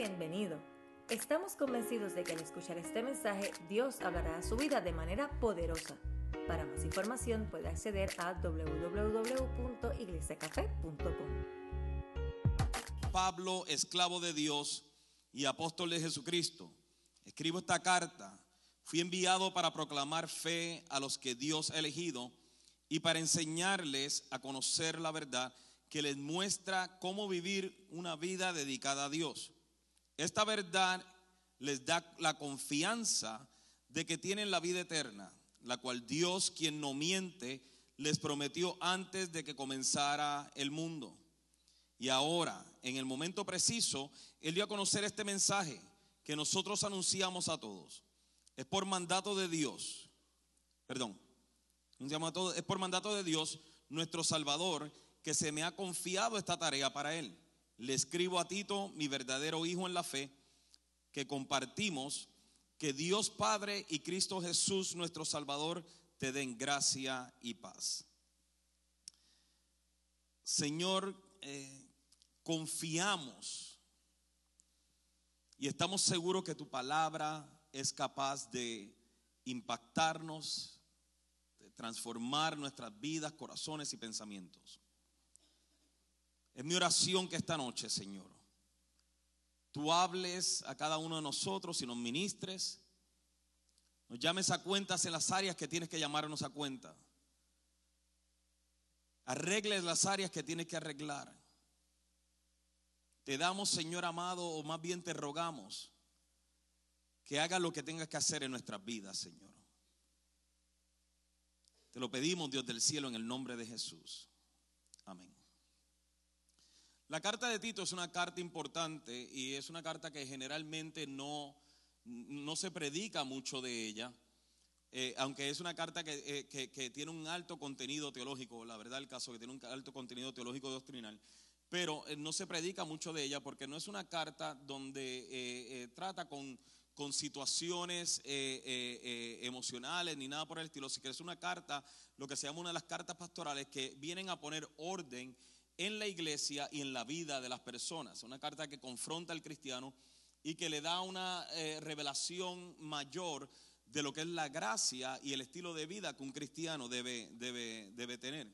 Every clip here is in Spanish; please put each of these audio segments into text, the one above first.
bienvenido. Estamos convencidos de que al escuchar este mensaje, Dios hablará a su vida de manera poderosa. Para más información puede acceder a www.iglesiacafé.com. Pablo, esclavo de Dios y apóstol de Jesucristo. Escribo esta carta. Fui enviado para proclamar fe a los que Dios ha elegido y para enseñarles a conocer la verdad que les muestra cómo vivir una vida dedicada a Dios. Esta verdad les da la confianza de que tienen la vida eterna, la cual Dios, quien no miente, les prometió antes de que comenzara el mundo. Y ahora, en el momento preciso, Él dio a conocer este mensaje que nosotros anunciamos a todos. Es por mandato de Dios, perdón, es por mandato de Dios, nuestro Salvador, que se me ha confiado esta tarea para Él. Le escribo a Tito, mi verdadero hijo en la fe, que compartimos, que Dios Padre y Cristo Jesús, nuestro Salvador, te den gracia y paz. Señor, eh, confiamos y estamos seguros que tu palabra es capaz de impactarnos, de transformar nuestras vidas, corazones y pensamientos. Es mi oración que esta noche, Señor, tú hables a cada uno de nosotros y nos ministres, nos llames a cuentas en las áreas que tienes que llamarnos a cuenta. Arregles las áreas que tienes que arreglar. Te damos, Señor amado, o más bien te rogamos que haga lo que tengas que hacer en nuestras vidas, Señor. Te lo pedimos, Dios del cielo, en el nombre de Jesús. Amén. La carta de Tito es una carta importante y es una carta que generalmente no, no se predica mucho de ella, eh, aunque es una carta que, eh, que, tiene un alto contenido teológico, la verdad el caso que tiene un alto contenido teológico doctrinal, pero eh, no se predica mucho de ella porque no es una carta donde trata con con situaciones emocionales ni nada por el estilo, si que es una carta, lo que se llama una de las cartas pastorales que vienen a poner orden en la iglesia y en la vida de las personas. Una carta que confronta al cristiano y que le da una revelación mayor de lo que es la gracia y el estilo de vida que un cristiano debe, debe, debe tener.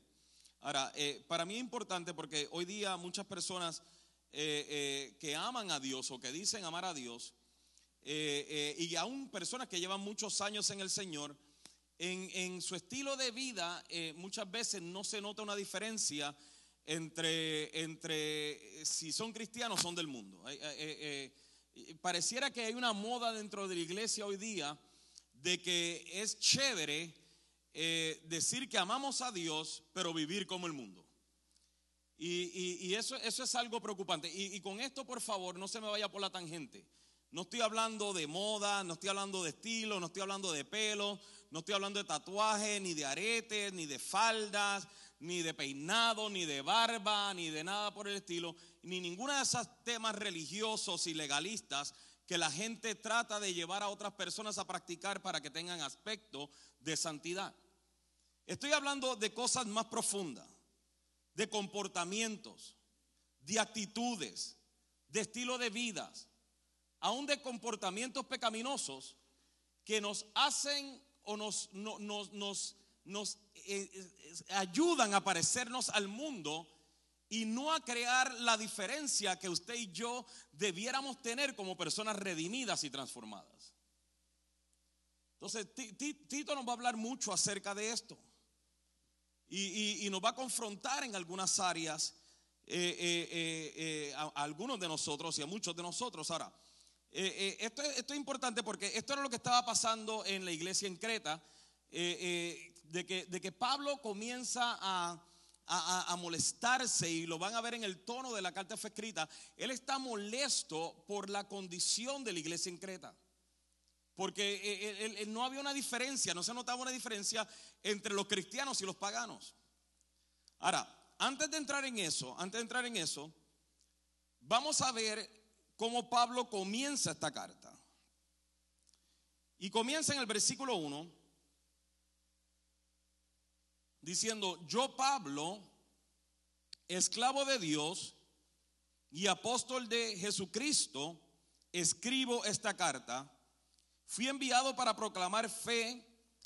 Ahora, para mí es importante porque hoy día muchas personas que aman a Dios o que dicen amar a Dios, eh, eh, y aún personas que llevan muchos años en el Señor, en, su estilo de vida eh, muchas veces no se nota una diferencia entre, entre si son cristianos son del mundo. pareciera que hay una moda dentro de la iglesia hoy día de que es chévere decir que amamos a Dios, pero vivir como el mundo. Y, eso, eso, es algo preocupante. y con esto, por favor, no se me vaya por la tangente. No estoy hablando de moda, no estoy hablando de estilo, no estoy hablando de pelo, no estoy hablando de tatuajes, ni de aretes, ni de faldas, ni de peinado, ni de barba, ni de nada por el estilo, ni ninguno de esos temas religiosos y legalistas que la gente trata de llevar a otras personas a practicar para que tengan aspecto de santidad. Estoy hablando de cosas más profundas, de comportamientos, de actitudes, de estilo de vidas aún de comportamientos pecaminosos que nos hacen o nos, nos, nos, eh, eh, ayudan a parecernos al mundo y no a crear la diferencia que usted y yo debiéramos tener como personas redimidas y transformadas. Entonces, Tito nos va a hablar mucho acerca de esto y, nos va a confrontar en algunas áreas eh, a, a, algunos de nosotros y a muchos de nosotros. Ahora, eh, eh, esto, esto, es importante porque esto era lo que estaba pasando en la iglesia en Creta, eh, de, que, de, que, Pablo comienza a, a, molestarse y lo van a ver en el tono de la carta fue escrita. Él está molesto por la condición de la iglesia en Creta. Porque no había una diferencia, no se notaba una diferencia entre los cristianos y los paganos. Ahora, antes de entrar en eso, antes de entrar en eso, vamos a ver cómo Pablo comienza esta carta. Y comienza en el versículo 1 diciendo, yo Pablo, esclavo de Dios y apóstol de Jesucristo, escribo esta carta, fui enviado para proclamar fe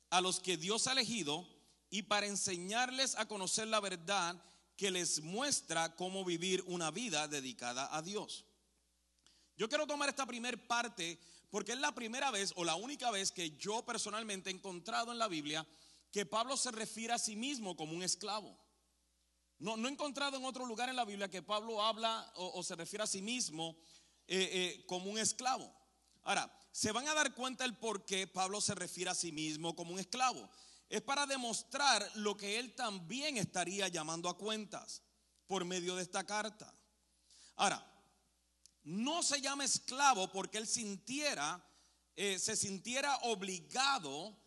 a los que Dios ha elegido y para enseñarles a conocer la verdad que les muestra cómo vivir una vida dedicada a Dios. Yo quiero tomar esta primera parte porque es la primera vez o la única vez que yo personalmente he encontrado en la Biblia que Pablo se refiere a sí mismo como un esclavo. No, no he encontrado en otro lugar en la Biblia que Pablo habla o, se refiere a sí mismo eh, eh, como un esclavo. Ahora, se van a dar cuenta el por qué Pablo se refiere a sí mismo como un esclavo. Es para demostrar lo que él también estaría llamando a cuentas por medio de esta carta. Ahora, no se llama esclavo porque él sintiera, eh, se sintiera obligado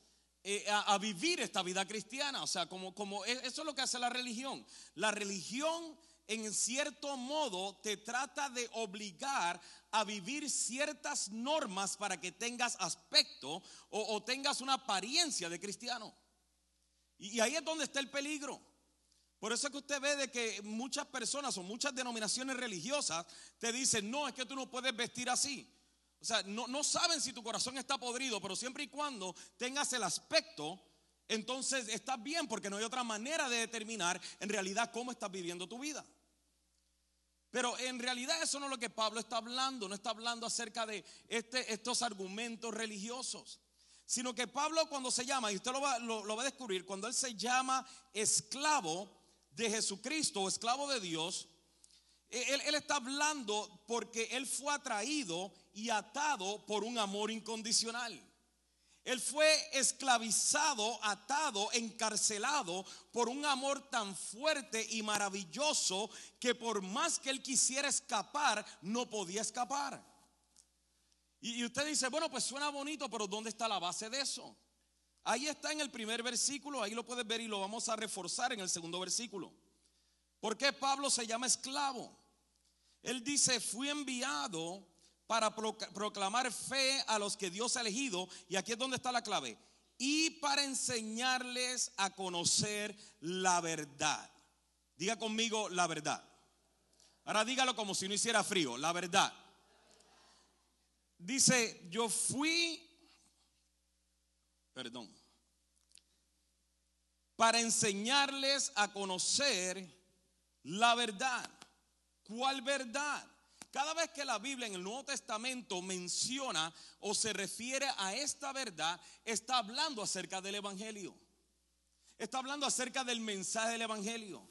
eh, a, vivir esta vida cristiana. O sea, como, como e, eso es lo que hace la religión. La religión en cierto modo te trata de obligar a vivir ciertas normas para que tengas aspecto o, tengas una apariencia de cristiano. y ahí es donde está el peligro. Por eso es que usted ve de que muchas personas o muchas denominaciones religiosas te dicen, no, es que tú no puedes vestir así. O sea, no, saben si tu corazón está podrido, pero siempre y cuando tengas el aspecto, entonces estás bien porque no hay otra manera de determinar en realidad cómo estás viviendo tu vida. Pero en realidad eso no es lo que Pablo está hablando, no está hablando acerca de este, estos argumentos religiosos, sino que Pablo cuando se llama, y usted lo va, lo va a descubrir, cuando él se llama esclavo de Jesucristo o esclavo de Dios, él, él, está hablando porque él fue atraído y atado por un amor incondicional. Él fue esclavizado, atado, encarcelado por un amor tan fuerte y maravilloso que por más que él quisiera escapar, no podía escapar. Y, usted dice, bueno, pues suena bonito, pero ¿dónde está la base de eso? Ahí está en el primer versículo, ahí lo puedes ver y lo vamos a reforzar en el segundo versículo. ¿Por qué Pablo se llama esclavo? Él dice, fui enviado para proclamar fe a los que Dios ha elegido, y aquí es donde está la clave, y para enseñarles a conocer la verdad. Diga conmigo la verdad. Ahora dígalo como si no hiciera frío, la verdad. Dice, yo fui perdón, para enseñarles a conocer la verdad. ¿Cuál verdad? Cada vez que la Biblia en el Nuevo Testamento menciona o se refiere a esta verdad, está hablando acerca del Evangelio. Está hablando acerca del mensaje del Evangelio.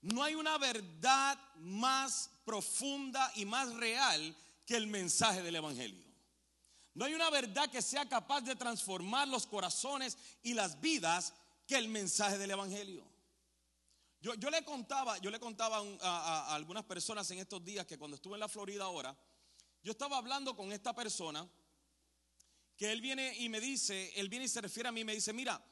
No hay una verdad más profunda y más real que el mensaje del Evangelio. No hay una verdad que sea capaz de transformar los corazones y las vidas que el mensaje del Evangelio. Yo, le contaba, yo le contaba a, algunas personas en estos días que cuando estuve en la Florida ahora, yo estaba hablando con esta persona que él viene y me dice, él viene y se refiere a mí y me dice, mira,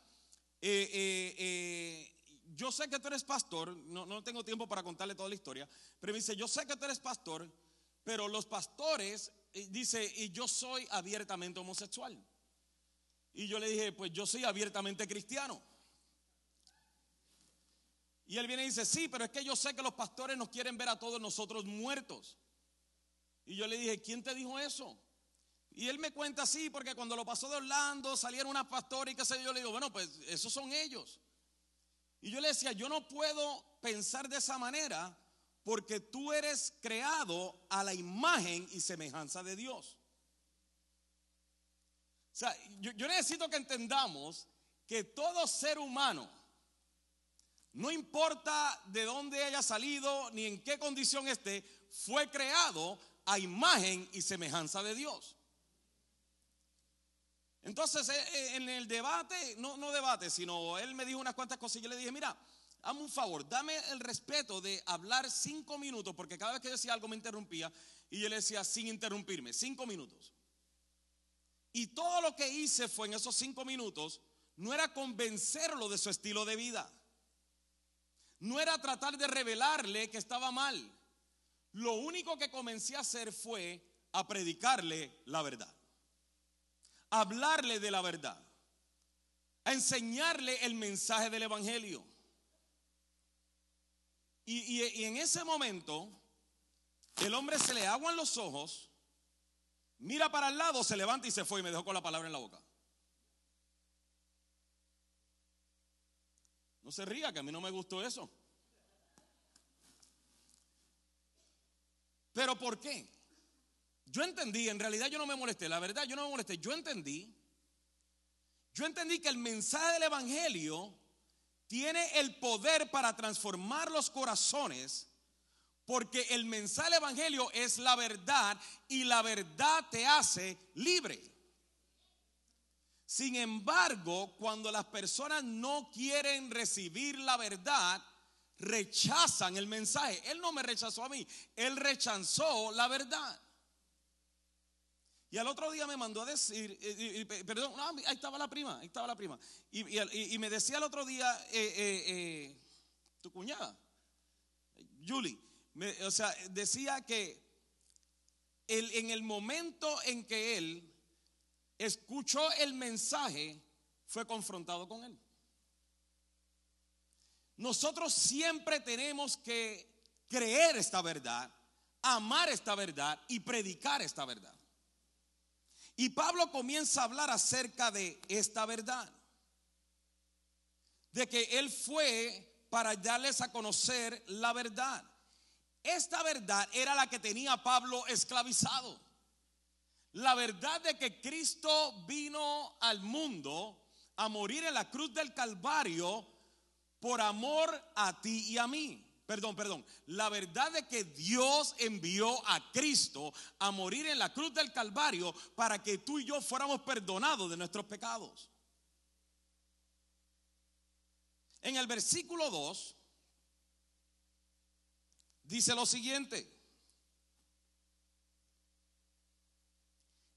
eh, eh, eh, yo sé que tú eres pastor, no, no tengo tiempo para contarle toda la historia, pero me dice, yo sé que tú eres pastor, pero los pastores dice, y yo soy abiertamente homosexual. Y yo le dije, pues yo soy abiertamente cristiano. Y él viene y dice, sí, pero es que yo sé que los pastores nos quieren ver a todos nosotros muertos. Y yo le dije, ¿quién te dijo eso? Y él me cuenta así, porque cuando lo pasó de Orlando, salieron unas pastores y qué sé yo, yo le digo, bueno, pues esos son ellos. Y yo le decía, yo no puedo pensar de esa manera porque tú eres creado a la imagen y semejanza de Dios. O sea, yo, necesito que entendamos que todo ser humano, no importa de dónde haya salido ni en qué condición esté, fue creado a imagen y semejanza de Dios. Entonces, eh, eh, en el debate, no, no debate, sino él me dijo unas cuantas cosas y yo le dije, mira, Hazme un favor, dame el respeto de hablar cinco minutos, porque cada vez que decía algo me interrumpía y yo le decía sin interrumpirme, cinco minutos. Y todo lo que hice fue en esos cinco minutos, no era convencerlo de su estilo de vida, no era tratar de revelarle que estaba mal. Lo único que comencé a hacer fue a predicarle la verdad, hablarle de la verdad, a enseñarle el mensaje del Evangelio. Y, en ese momento, el hombre se le aguan los ojos mira para el lado, se levanta y se fue y me dejó con la palabra en la boca. No se ría, que a mí no me gustó eso. Pero ¿por qué? Yo entendí, en realidad yo no me molesté, la verdad yo no me molesté, yo entendí. Yo entendí que el mensaje del Evangelio tiene el poder para transformar los corazones porque el mensaje del Evangelio es la verdad y la verdad te hace libre. Sin embargo, cuando las personas no quieren recibir la verdad, rechazan el mensaje. Él no me rechazó a mí, él rechazó la verdad. Y al otro día me mandó a decir, perdón, ahí estaba la prima, ahí estaba la prima. Y, me decía el otro día, eh, eh, eh, tu cuñada, Julie, o sea, decía que en el momento en que él escuchó el mensaje, fue confrontado con él. Nosotros siempre tenemos que creer esta verdad, amar esta verdad y predicar esta verdad. Y Pablo comienza a hablar acerca de esta verdad. De que él fue para darles a conocer la verdad. Esta verdad era la que tenía Pablo esclavizado. La verdad de que Cristo vino al mundo a morir en la cruz del Calvario por amor a ti y a mí. Perdón, perdón. La verdad de que Dios envió a Cristo a morir en la cruz del Calvario para que tú y yo fuéramos perdonados de nuestros pecados. En el versículo 2 dice lo siguiente.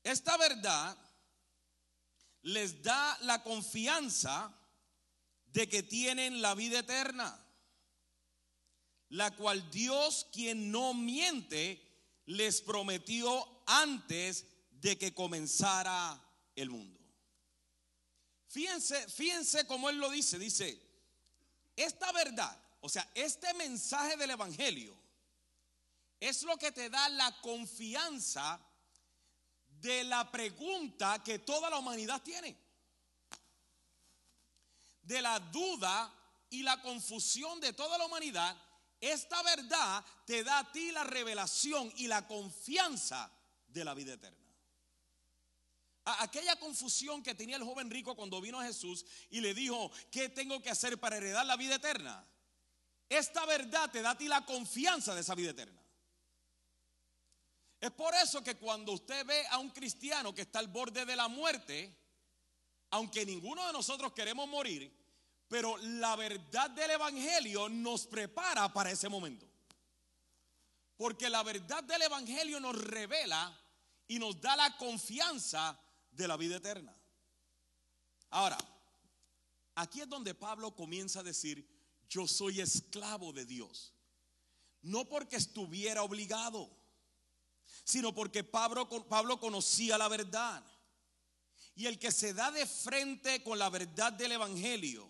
Esta verdad les da la confianza de que tienen la vida eterna, la cual Dios, quien no miente, les prometió antes de que comenzara el mundo. Fíjense, fíjense cómo él lo dice, dice, esta verdad, o sea, este mensaje del Evangelio es lo que te da la confianza de la pregunta que toda la humanidad tiene. De la duda y la confusión de toda la humanidad, esta verdad te da a ti la revelación y la confianza de la vida eterna. Aquella confusión que tenía el joven rico cuando vino a Jesús y le dijo, ¿qué tengo que hacer para heredar la vida eterna? Esta verdad te da a ti la confianza de esa vida eterna. Es por eso que cuando usted ve a un cristiano que está al borde de la muerte, aunque ninguno de nosotros queremos morir, pero la verdad del Evangelio nos prepara para ese momento. Porque la verdad del Evangelio nos revela y nos da la confianza de la vida eterna. Ahora, aquí es donde Pablo comienza a decir, yo soy esclavo de Dios. No porque estuviera obligado sino porque Pablo, Pablo conocía la verdad. Y el que se da de frente con la verdad del Evangelio,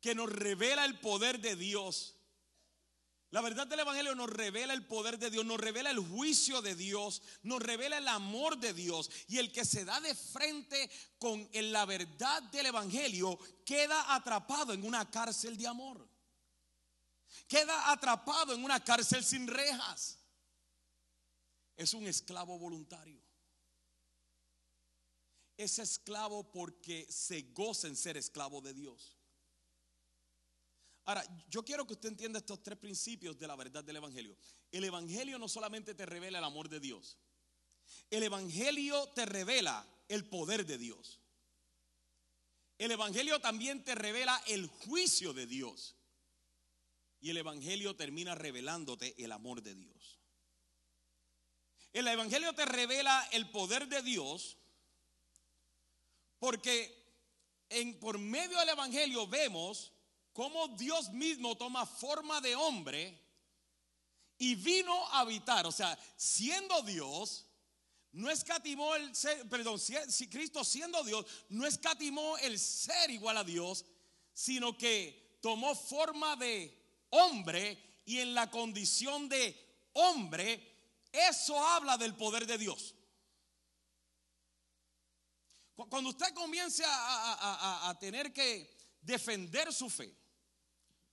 que nos revela el poder de Dios, la verdad del Evangelio nos revela el poder de Dios, nos revela el juicio de Dios, nos revela el amor de Dios. Y el que se da de frente con la verdad del Evangelio queda atrapado en una cárcel de amor. Queda atrapado en una cárcel sin rejas es un esclavo voluntario. Es esclavo porque se goza en ser esclavo de Dios. Ahora, yo quiero que usted entienda estos tres principios de la verdad del Evangelio. El Evangelio no solamente te revela el amor de Dios, el Evangelio te revela el poder de Dios. El Evangelio también te revela el juicio de Dios. Y el Evangelio termina revelándote el amor de Dios. El Evangelio te revela el poder de Dios porque en, por medio del Evangelio vemos cómo Dios mismo toma forma de hombre y vino a habitar. O sea, siendo Dios, no escatimó el ser, perdón, si Cristo siendo Dios, no escatimó el ser igual a Dios, sino que tomó forma de hombre y en la condición de hombre eso habla del poder de Dios. Cuando usted comience a, tener que defender su fe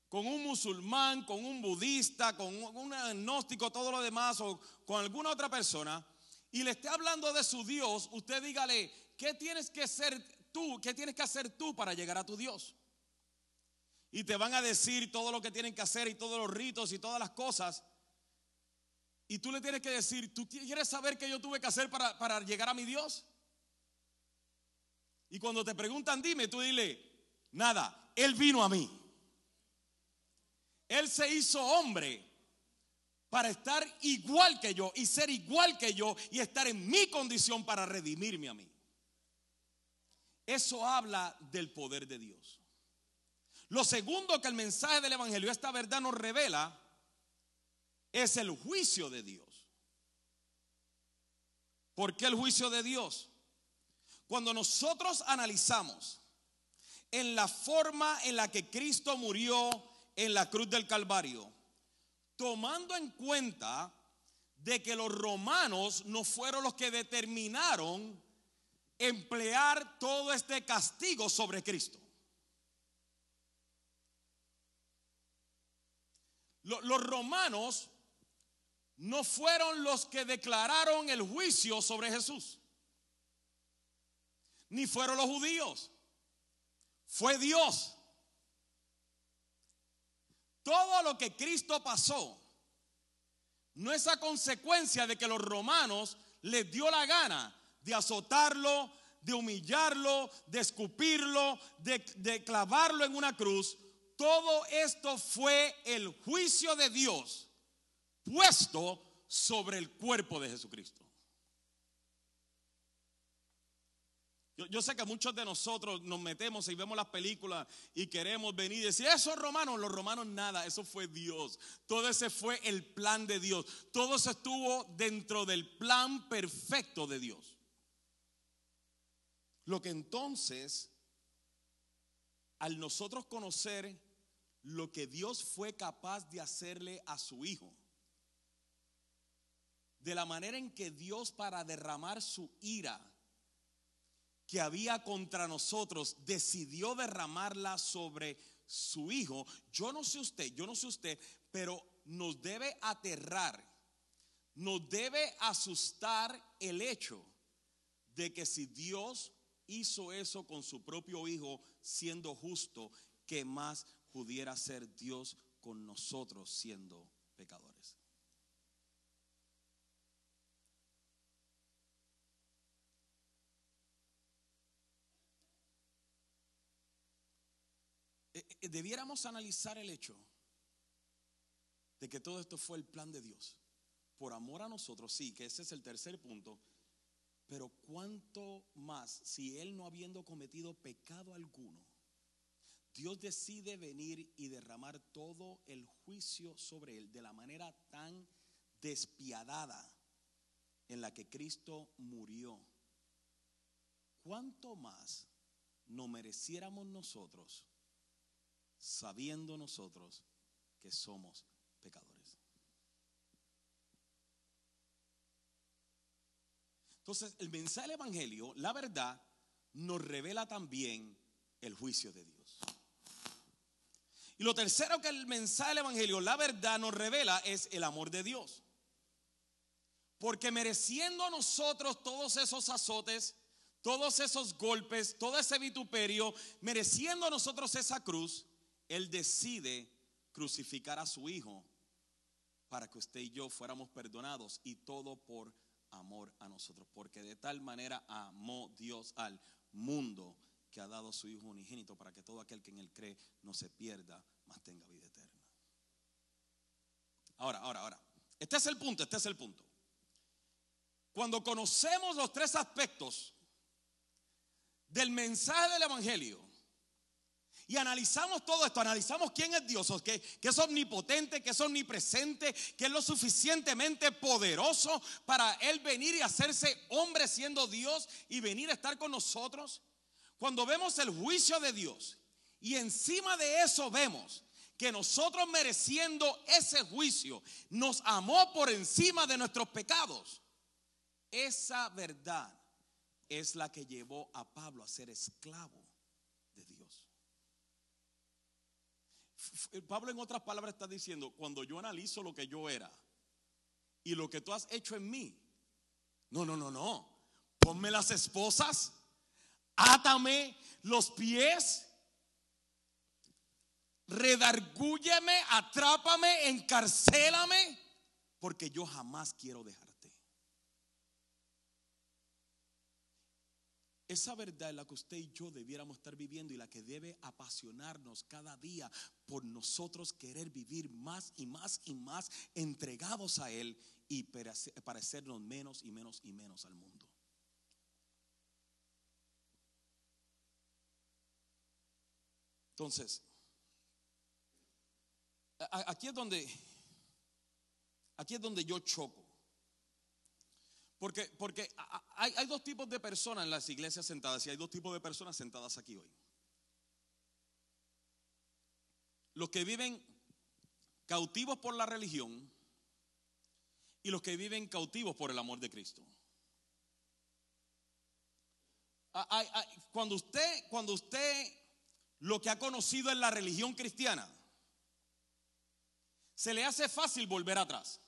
con un musulmán, con un budista, con un agnóstico, todo lo demás, o con alguna otra persona, y le esté hablando de su Dios, usted dígale, ¿qué tienes que ser tú? ¿Qué tienes que hacer tú para llegar a tu Dios? Y te van a decir todo lo que tienen que hacer y todos los ritos y todas las cosas. Y tú le tienes que decir, ¿tú quieres saber qué yo tuve que hacer para, para llegar a mi Dios? Y cuando te preguntan, dime, tú dile, nada, Él vino a mí. Él se hizo hombre para estar igual que yo y ser igual que yo y estar en mi condición para redimirme a mí. Eso habla del poder de Dios. Lo segundo que el mensaje del Evangelio, esta verdad nos revela, es el juicio de Dios. ¿Por qué el juicio de Dios? Cuando nosotros analizamos en la forma en la que Cristo murió en la cruz del Calvario, tomando en cuenta de que los romanos no fueron los que determinaron emplear todo este castigo sobre Cristo. Los romanos no fueron los que declararon el juicio sobre Jesús ni fueron los judíos, fue Dios. Todo lo que Cristo pasó no es a consecuencia de que los romanos les dio la gana de azotarlo, de humillarlo, de escupirlo, de, de clavarlo en una cruz. Todo esto fue el juicio de Dios puesto sobre el cuerpo de Jesucristo. Yo, sé que muchos de nosotros nos metemos y vemos las películas y queremos venir y decir, esos romanos, los romanos nada, eso fue Dios. Todo ese fue el plan de Dios. Todo eso estuvo dentro del plan perfecto de Dios. Lo que entonces, al nosotros conocer lo que Dios fue capaz de hacerle a su Hijo, de la manera en que Dios para derramar su ira, que había contra nosotros, decidió derramarla sobre su hijo. Yo no sé usted, yo no sé usted, pero nos debe aterrar, nos debe asustar el hecho de que si Dios hizo eso con su propio hijo siendo justo, que más pudiera ser Dios con nosotros siendo pecadores. Eh, eh, debiéramos analizar el hecho de que todo esto fue el plan de Dios. Por amor a nosotros, sí, que ese es el tercer punto. Pero cuánto más si Él no habiendo cometido pecado alguno, Dios decide venir y derramar todo el juicio sobre Él de la manera tan despiadada en la que Cristo murió. ¿Cuánto más no mereciéramos nosotros sabiendo nosotros que somos pecadores. Entonces, el mensaje del Evangelio, la verdad, nos revela también el juicio de Dios. Y lo tercero que el mensaje del Evangelio, la verdad, nos revela es el amor de Dios. Porque mereciendo nosotros todos esos azotes, todos esos golpes, todo ese vituperio, mereciendo nosotros esa cruz, él decide crucificar a su Hijo para que usted y yo fuéramos perdonados y todo por amor a nosotros, porque de tal manera amó Dios al mundo que ha dado a su Hijo unigénito para que todo aquel que en él cree no se pierda, mas tenga vida eterna. Ahora, ahora, ahora. Este es el punto, este es el punto. Cuando conocemos los tres aspectos del mensaje del Evangelio, y analizamos todo esto, analizamos quién es Dios, que, es omnipotente, que es omnipresente, que es lo suficientemente poderoso para Él venir y hacerse hombre siendo Dios y venir a estar con nosotros. Cuando vemos el juicio de Dios y encima de eso vemos que nosotros mereciendo ese juicio nos amó por encima de nuestros pecados, esa verdad es la que llevó a Pablo a ser esclavo de Dios. Pablo en otras palabras está diciendo, cuando yo analizo lo que yo era y lo que tú has hecho en mí, no, no, no, no, ponme las esposas, átame los pies, redargúyeme, atrápame, encarcélame, porque yo jamás quiero dejarte. Esa verdad es la que usted y yo debiéramos estar viviendo y la que debe apasionarnos cada día por nosotros querer vivir más y más y más entregados a Él y parecernos menos y menos y menos al mundo. Entonces, aquí es donde aquí es donde yo choco. Porque, porque hay, hay, dos tipos de personas en las iglesias sentadas y hay dos tipos de personas sentadas aquí hoy. Los que viven cautivos por la religión y los que viven cautivos por el amor de Cristo. Cuando usted, cuando usted lo que ha conocido es la religión cristiana, se le hace fácil volver atrás.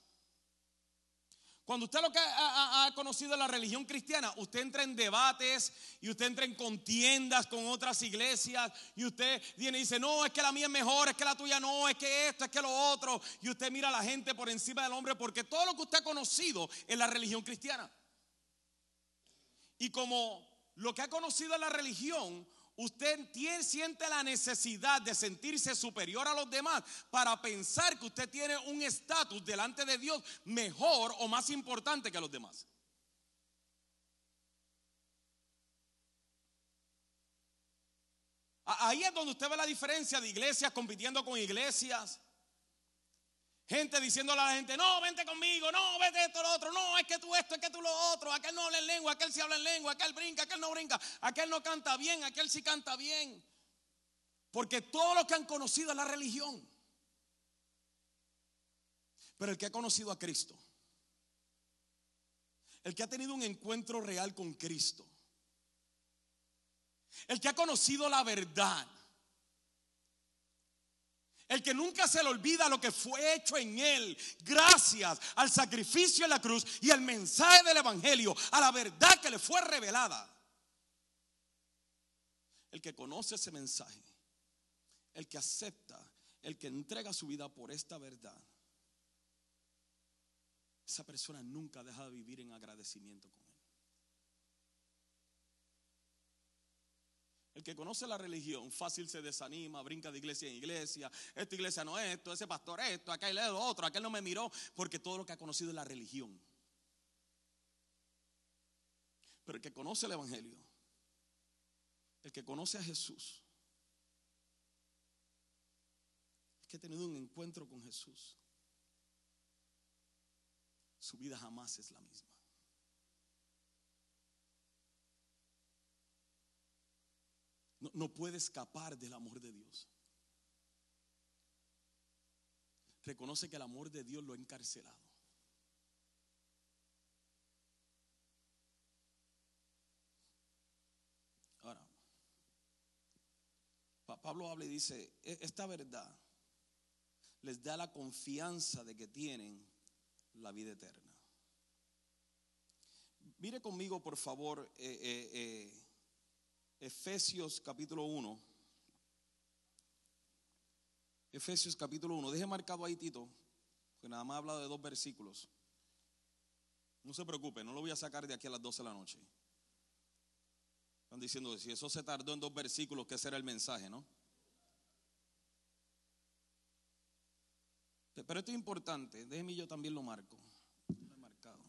Cuando usted lo que ha, conocido la religión cristiana, usted entra en debates y usted entra en contiendas con otras iglesias y usted viene y dice, no, es que la mía es mejor, es que la tuya no, es que esto, es que lo otro. Y usted mira a la gente por encima del hombre porque todo lo que usted ha conocido es la religión cristiana. Y como lo que ha conocido es la religión, usted siente la necesidad de sentirse superior a los demás para pensar que usted tiene un estatus delante de Dios mejor o más importante que los demás. Ahí es donde usted ve la diferencia de iglesias compitiendo con iglesias. Gente diciéndole a la gente, no, vente conmigo, no, vete esto, lo otro, no, es que tú esto, es que tú lo otro, aquel no habla en lengua, aquel sí habla en lengua, aquel brinca, aquel no brinca, aquel no canta bien, aquel sí canta bien. Porque todo lo que han conocido es la religión. Pero el que ha conocido a Cristo, el que ha tenido un encuentro real con Cristo, el que ha conocido la verdad, el que nunca se le olvida lo que fue hecho en él, gracias al sacrificio en la cruz y al mensaje del Evangelio, a la verdad que le fue revelada. El que conoce ese mensaje, el que acepta, el que entrega su vida por esta verdad, esa persona nunca deja de vivir en agradecimiento con El que conoce la religión fácil se desanima, brinca de iglesia en iglesia. Esta iglesia no es esto, ese pastor es esto, es lo otro, aquel no me miró, porque todo lo que ha conocido es la religión. Pero el que conoce el Evangelio, el que conoce a Jesús, el que ha tenido un encuentro con Jesús, su vida jamás es la misma. No, puede escapar del amor de Dios. Reconoce que el amor de Dios lo ha encarcelado. Ahora, Pablo habla y dice, e, esta verdad les da la confianza de que tienen la vida eterna. Mire conmigo, por favor, eh, eh, eh Efesios capítulo 1. Efesios capítulo 1. Deje marcado ahí Tito, que nada más habla de dos versículos. No se preocupe, no lo voy a sacar de aquí a las 12 de la noche. Están diciendo, si eso se tardó en dos versículos, ¿qué será el mensaje, no? Pero esto es importante, déjeme yo también lo marco. Marcado.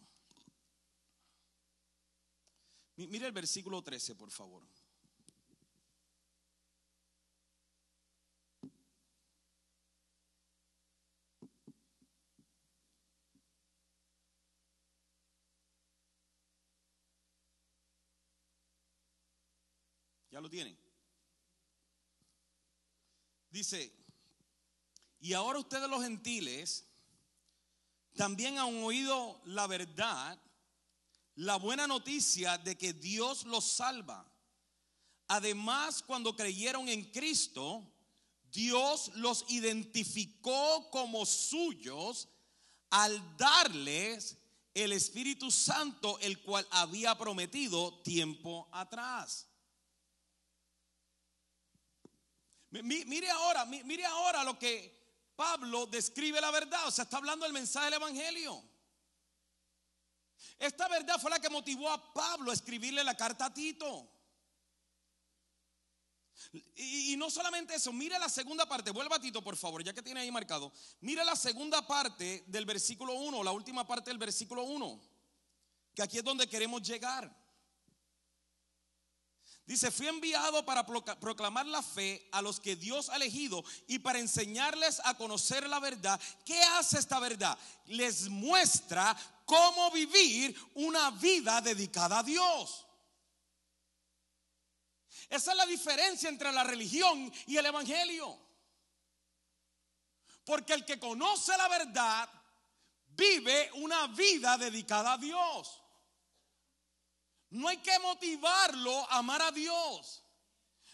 Mire el versículo 13, por favor. Tienen? Dice, y ahora ustedes los gentiles también han oído la verdad, la buena noticia de que Dios los salva. Además, cuando creyeron en Cristo, Dios los identificó como suyos al darles el Espíritu Santo, el cual había prometido tiempo atrás. Mire ahora, mire ahora lo que Pablo describe la verdad, o sea, está hablando el mensaje del Evangelio. Esta verdad fue la que motivó a Pablo a escribirle la carta a Tito. Y, no solamente eso, mira la segunda parte, vuelva a Tito por favor, ya que tiene ahí marcado. Mira la segunda parte del versículo 1, la última parte del versículo 1, que aquí es donde queremos llegar. Dice, fui enviado para proclamar la fe a los que Dios ha elegido y para enseñarles a conocer la verdad. ¿Qué hace esta verdad? Les muestra cómo vivir una vida dedicada a Dios. Esa es la diferencia entre la religión y el Evangelio. Porque el que conoce la verdad vive una vida dedicada a Dios. No hay que motivarlo a amar a Dios.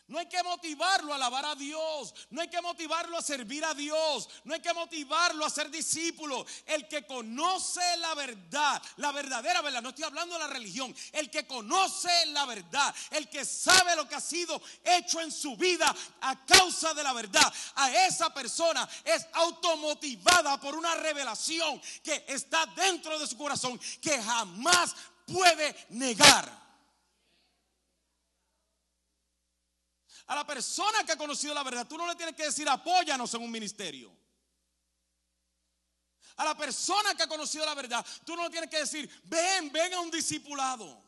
No hay que motivarlo a alabar a Dios. No hay que motivarlo a servir a Dios. No hay que motivarlo a ser discípulo. El que conoce la verdad, la verdadera verdad, no estoy hablando de la religión. El que conoce la verdad, el que sabe lo que ha sido hecho en su vida a causa de la verdad, a esa persona es automotivada por una revelación que está dentro de su corazón que jamás puede negar. A la persona que ha conocido la verdad, tú no le tienes que decir apóyanos en un ministerio. A la persona que ha conocido la verdad, tú no le tienes que decir ven, ven a un discipulado.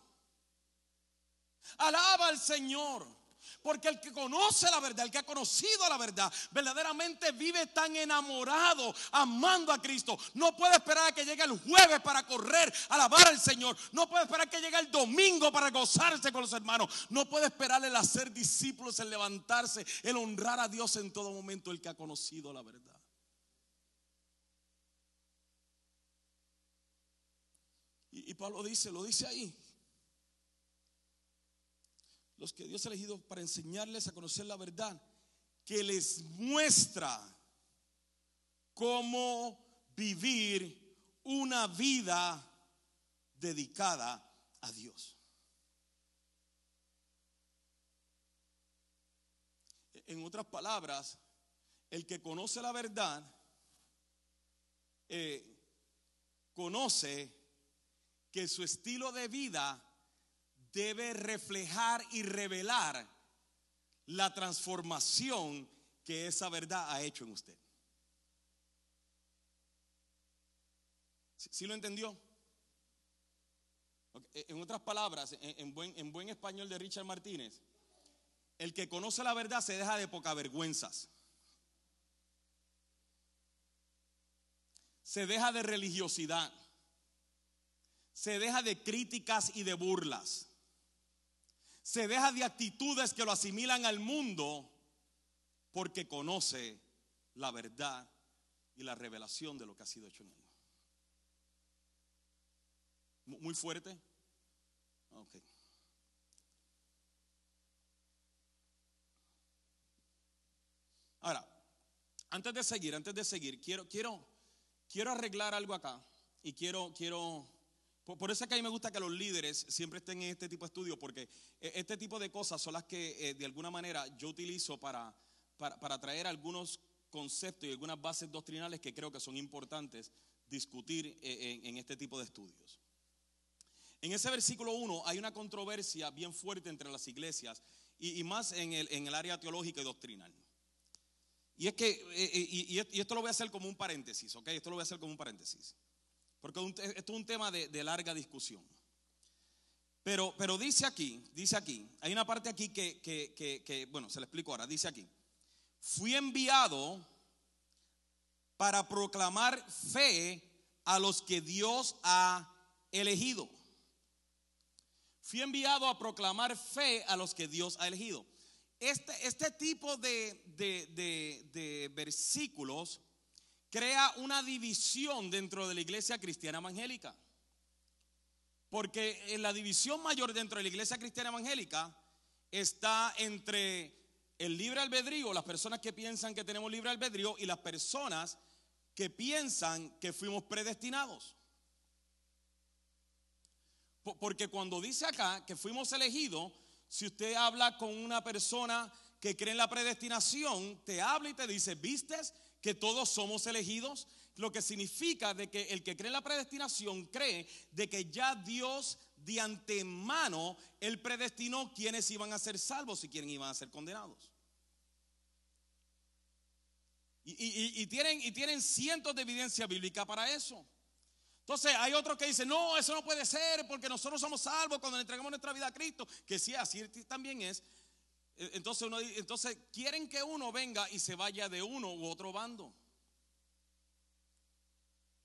Alaba al Señor. Porque el que conoce la verdad, el que ha conocido la verdad, verdaderamente vive tan enamorado, amando a Cristo. No puede esperar a que llegue el jueves para correr, alabar al Señor. No puede esperar que llegue el domingo para gozarse con los hermanos. No puede esperar el hacer discípulos, el levantarse, el honrar a Dios en todo momento, el que ha conocido la verdad. Y, y Pablo dice, lo dice ahí los que Dios ha elegido para enseñarles a conocer la verdad, que les muestra cómo vivir una vida dedicada a Dios. En otras palabras, el que conoce la verdad, eh, conoce que su estilo de vida debe reflejar y revelar la transformación que esa verdad ha hecho en usted. ¿Sí, lo entendió? En otras palabras, en, buen, en buen español de Richard Martínez, el que conoce la verdad se deja de poca vergüenzas. Se deja de religiosidad. Se deja de críticas y de burlas se deja de actitudes que lo asimilan al mundo porque conoce la verdad y la revelación de lo que ha sido hecho en él. Muy fuerte. Ahora, antes de seguir, antes de seguir, quiero, quiero, quiero arreglar algo acá y quiero, quiero por, eso es que a mí me gusta que los líderes siempre estén en este tipo de estudios, porque eh, este tipo de cosas son las que eh, de alguna manera yo utilizo para, para, traer algunos conceptos y algunas bases doctrinales que creo que son importantes discutir eh, en, este tipo de estudios. En ese versículo 1 hay una controversia bien fuerte entre las iglesias y, más en el, en el, área teológica y doctrinal. Y es que, y, y, esto lo voy a hacer como un paréntesis, ¿ok? Esto lo voy a hacer como un paréntesis. Porque esto es un tema de, larga discusión. Pero, pero, dice aquí, dice aquí, hay una parte aquí que, bueno, se le explico ahora, dice aquí, fui enviado para proclamar fe a los que Dios ha elegido. Fui enviado a proclamar fe a los que Dios ha elegido. Este, este tipo de, de, de versículos crea una división dentro de la iglesia cristiana evangélica. Porque en la división mayor dentro de la iglesia cristiana evangélica está entre el libre albedrío, las personas que piensan que tenemos libre albedrío y las personas que piensan que fuimos predestinados. Porque cuando dice acá que fuimos elegidos, si usted habla con una persona que cree en la predestinación, te habla y te dice, ¿vistes que todos somos elegidos? Lo que significa de que el que cree en la predestinación cree de que ya Dios de antemano, él predestinó quiénes iban a ser salvos y quiénes iban a ser condenados. Y, tienen, y tienen cientos de evidencia bíblica para eso. Entonces hay otros que dicen, no, eso no puede ser porque nosotros somos salvos cuando le entregamos nuestra vida a Cristo, que sí, así también es. E, entonces, uno, entonces quieren que uno venga y se vaya de uno u otro bando.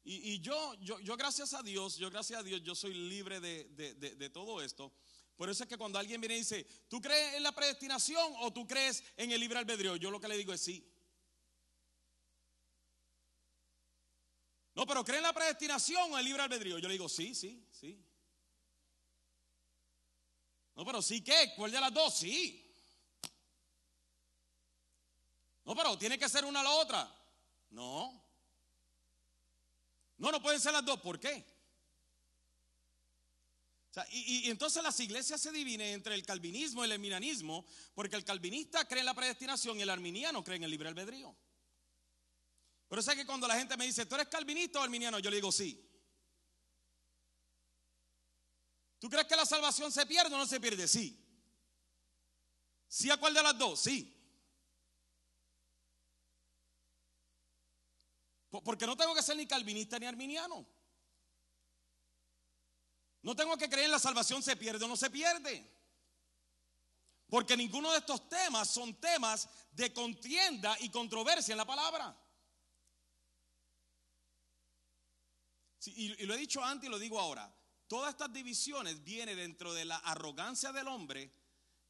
Y, yo, yo, yo, gracias a Dios, yo gracias a Dios, yo soy libre de, de, todo esto. Por eso es que cuando alguien viene y dice, ¿tú crees en la predestinación o tú crees en el libre albedrío? Yo lo que le digo es sí. No, pero ¿cree en la predestinación o el libre albedrío? Yo le digo, sí, sí, sí. No, pero sí, ¿qué? ¿Cuál de las dos? Sí. No, pero tiene que ser una a la otra. No. No, no pueden ser las dos. ¿Por qué? y, entonces las iglesias se dividen entre el calvinismo y el arminianismo, porque el calvinista cree en la predestinación y el arminiano cree en el libre albedrío. Pero sé que cuando la gente me dice, ¿tú eres calvinista o arminiano? Yo le digo sí. ¿Tú crees que la salvación se pierde o no se pierde? Sí. ¿Sí a cuál de las dos? Sí. Porque no tengo que ser ni calvinista ni arminiano. No tengo que creer en la salvación se pierde o no se pierde. Porque ninguno de estos temas son temas de contienda y controversia en la palabra. y, lo he dicho antes y lo digo ahora. Todas estas divisiones vienen dentro de la arrogancia del hombre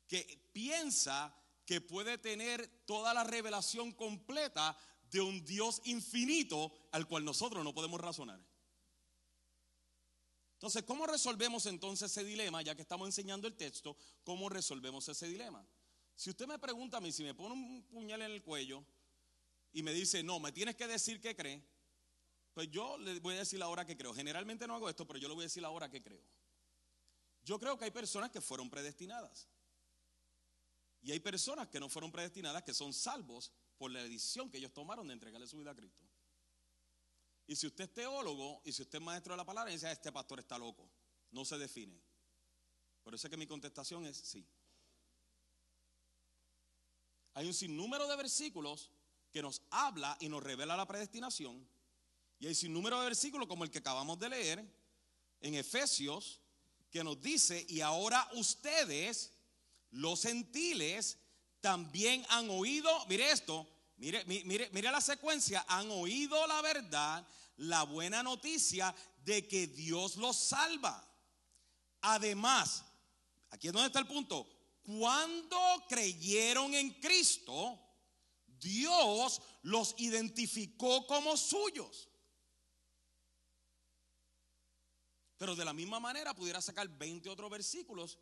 que piensa que puede tener toda la revelación completa de un Dios infinito al cual nosotros no podemos razonar. Entonces, ¿cómo resolvemos entonces ese dilema? Ya que estamos enseñando el texto, ¿cómo resolvemos ese dilema? Si usted me pregunta a mí, si me pone un puñal en el cuello y me dice, no, me tienes que decir que cree, pues yo le voy a decir la hora que creo. Generalmente no hago esto, pero yo le voy a decir la hora que creo. Yo creo que hay personas que fueron predestinadas. Y hay personas que no fueron predestinadas, que son salvos por la decisión que ellos tomaron de entregarle su vida a Cristo. Y si usted es teólogo y si usted es maestro de la palabra, dice, ah, este pastor está loco, no se define. Por eso es que mi contestación es sí. Hay un sinnúmero de versículos que nos habla y nos revela la predestinación. Y hay sinnúmero de versículos como el que acabamos de leer en Efesios, que nos dice, y ahora ustedes, los gentiles, también han oído, mire esto, mire, mire, mire la secuencia, han oído la verdad, la buena noticia de que Dios los salva. Además, aquí es donde está el punto, cuando creyeron en Cristo, Dios los identificó como suyos. Pero de la misma manera pudiera sacar 20 otros versículos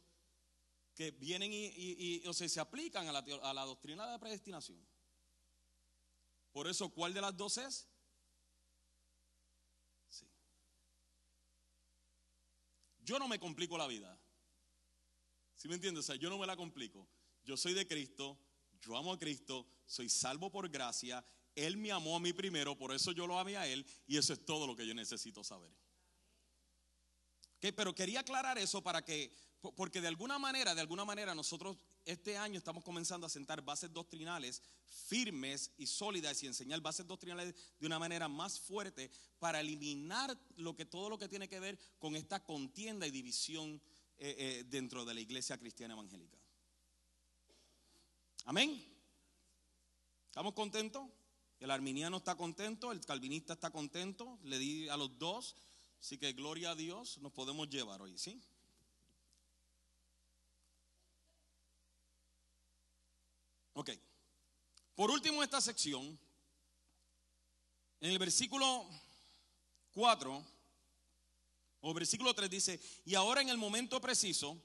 que vienen y, o sea, se aplican a la, a la doctrina de predestinación. Por eso, ¿cuál de las dos es? Sí. Yo no me complico la vida. ¿Sí me entiendes? O sea, yo no me la complico. Yo soy de Cristo, yo amo a Cristo, soy salvo por gracia. Él me amó a mí primero, por eso yo lo amé a Él y eso es todo lo que yo necesito saber. Pero quería aclarar eso para que porque de alguna manera, de alguna manera nosotros este año estamos comenzando a sentar bases doctrinales firmes y sólidas y enseñar bases doctrinales de una manera más fuerte para eliminar lo que todo lo que tiene que ver con esta contienda y división eh, eh, dentro de la iglesia cristiana evangélica. Amén. ¿Estamos contentos? El arminiano está contento, el calvinista está contento, le di a los dos, así que gloria a Dios, nos podemos llevar hoy, ¿sí? Ok. Por último, esta sección, en el versículo 4, O versículo 3 dice, y ahora en el momento preciso,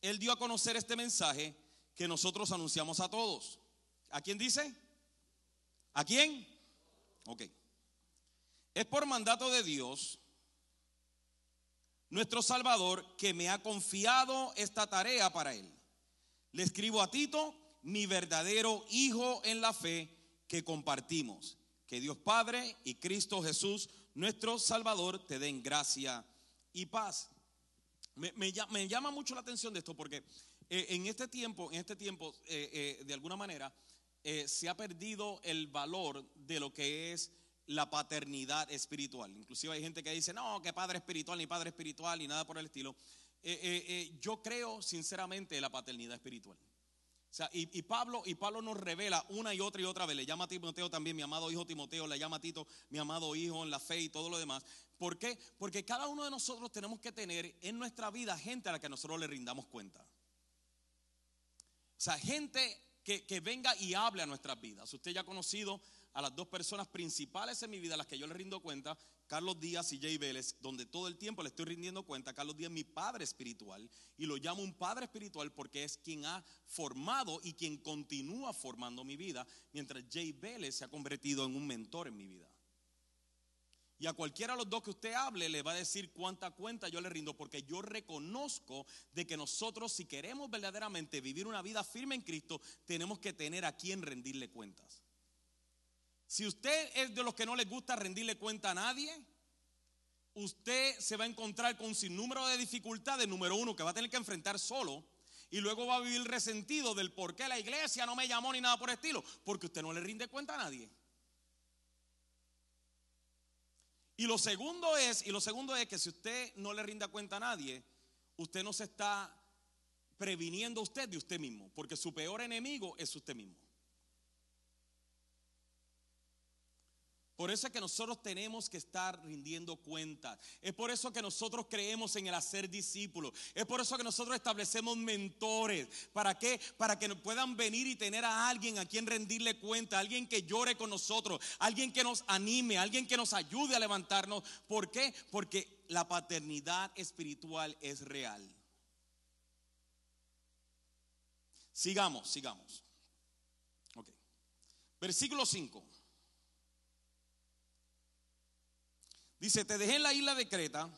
Él dio a conocer este mensaje que nosotros anunciamos a todos. ¿A quién dice? ¿A quién? Ok. Es por mandato de Dios, nuestro Salvador, que me ha confiado esta tarea para Él. Le escribo a Tito, mi verdadero hijo en la fe que compartimos. Que Dios Padre y Cristo Jesús, nuestro Salvador, te den gracia y paz. Me, llama mucho la atención de esto porque eh, en este tiempo, en este tiempo, eh, eh, de alguna manera, se ha perdido el valor de lo que es la paternidad espiritual. Inclusive hay gente que dice, no, que padre espiritual, ni padre espiritual, ni nada por el estilo. yo creo sinceramente en la paternidad espiritual. O sea, y, Pablo, y Pablo nos revela una y otra y otra vez. Le llama a Timoteo también, mi amado hijo Timoteo, le llama a Tito, mi amado hijo en la fe y todo lo demás. ¿Por qué? Porque cada uno de nosotros tenemos que tener en nuestra vida gente a la que nosotros le rindamos cuenta. O sea, gente que, que venga y hable a nuestras vidas. Usted ya ha conocido a las dos personas principales en mi vida, a las que yo le rindo cuenta, Carlos Díaz y Jay Vélez, donde todo el tiempo le estoy rindiendo cuenta. Carlos Díaz es mi padre espiritual y lo llamo un padre espiritual porque es quien ha formado y quien continúa formando mi vida, mientras Jay Vélez se ha convertido en un mentor en mi vida. Y a cualquiera de los dos que usted hable le va a decir cuánta cuenta yo le rindo, porque yo reconozco de que nosotros si queremos verdaderamente vivir una vida firme en Cristo, tenemos que tener a quien rendirle cuentas. Si usted es de los que no le gusta rendirle cuenta a nadie, usted se va a encontrar con un sinnúmero de dificultades. Número uno, que va a tener que enfrentar solo. Y luego va a vivir resentido del por qué la iglesia no me llamó ni nada por el estilo. Porque usted no le rinde cuenta a nadie. Y lo segundo es, y lo segundo es que si usted no le rinda cuenta a nadie, usted no se está previniendo usted de usted mismo. Porque su peor enemigo es usted mismo. Por eso es que nosotros tenemos que estar rindiendo cuentas. Es por eso que nosotros creemos en el hacer discípulos. Es por eso que nosotros establecemos mentores. ¿Para qué? Para que puedan venir y tener a alguien a quien rendirle cuenta, alguien que llore con nosotros, alguien que nos anime, alguien que nos ayude a levantarnos. ¿Por qué? Porque la paternidad espiritual es real. Sigamos, sigamos. Ok. Versículo 5. Dice, te dejé en la isla de Creta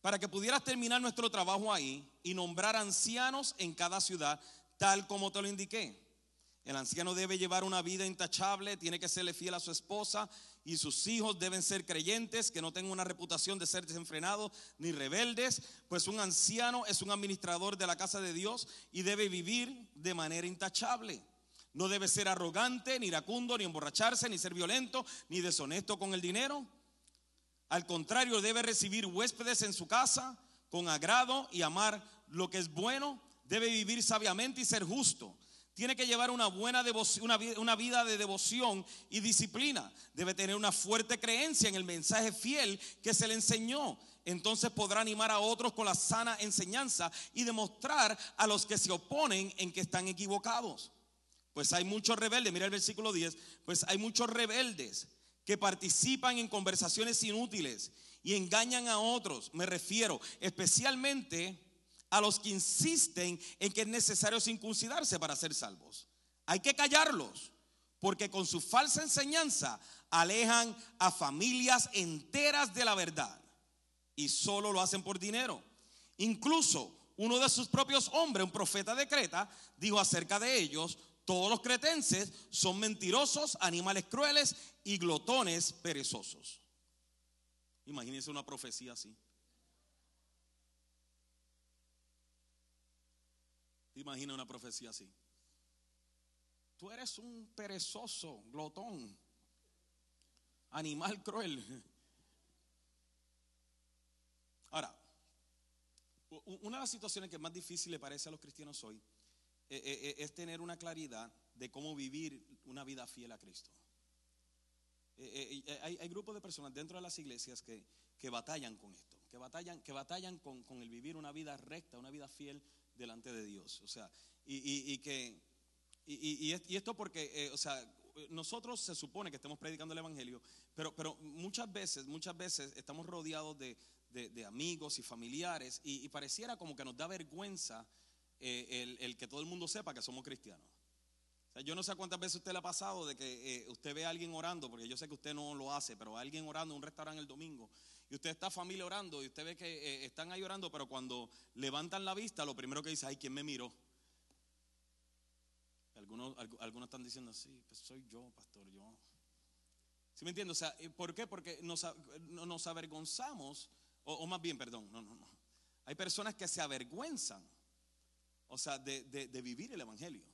para que pudieras terminar nuestro trabajo ahí y nombrar ancianos en cada ciudad, tal como te lo indiqué. El anciano debe llevar una vida intachable, tiene que serle fiel a su esposa y sus hijos deben ser creyentes, que no tengan una reputación de ser desenfrenados ni rebeldes, pues un anciano es un administrador de la casa de Dios y debe vivir de manera intachable. No debe ser arrogante, ni iracundo, ni emborracharse, ni ser violento, ni deshonesto con el dinero al contrario, debe recibir huéspedes en su casa con agrado y amar lo que es bueno. Debe vivir sabiamente y ser justo. Tiene que llevar una buena devoción, una, vida de devoción y disciplina. Debe tener una fuerte creencia en el mensaje fiel que se le enseñó. Entonces podrá animar a otros con la sana enseñanza y demostrar a los que se oponen en que están equivocados. Pues hay muchos rebeldes, mira el versículo 10, pues hay muchos rebeldes que participan en conversaciones inútiles y engañan a otros. Me refiero especialmente a los que insisten en que es necesario circuncidarse para ser salvos. Hay que callarlos, porque con su falsa enseñanza alejan a familias enteras de la verdad y solo lo hacen por dinero. Incluso uno de sus propios hombres, un profeta de Creta, dijo acerca de ellos, todos los cretenses son mentirosos, animales crueles y glotones perezosos. Imagínense una profecía así. Imagina una profecía así? Tú eres un perezoso, glotón, animal cruel. Ahora, una de las situaciones que más difícil le parece a los cristianos hoy eh, eh, eh, es tener una claridad de cómo vivir una vida fiel a Cristo. Hay, grupos de personas dentro de las iglesias que, batallan con esto, que batallan, que batallan con, el vivir una vida recta, una vida fiel delante de Dios. O sea, y, que y, esto porque, o sea, nosotros se supone que estamos predicando el Evangelio, pero, pero muchas veces, muchas veces estamos rodeados de, de, amigos y familiares y, pareciera como que nos da vergüenza eh, el, que todo el mundo sepa que somos cristianos. Yo no sé cuántas veces usted le ha pasado de que eh, usted ve a alguien orando, porque yo sé que usted no lo hace, pero alguien orando en un restaurante el domingo y usted está familia orando y usted ve que eh, están ahí orando, pero cuando levantan la vista, lo primero que dice, ay, ¿quién me miró? Algunos, algunos están diciendo, sí, pues soy yo, pastor, yo. ¿Sí me entiende? O sea, ¿por qué? Porque nos, nos avergonzamos, o, más bien, perdón, no, no, no. Hay personas que se avergüenzan, o sea, de, vivir el Evangelio.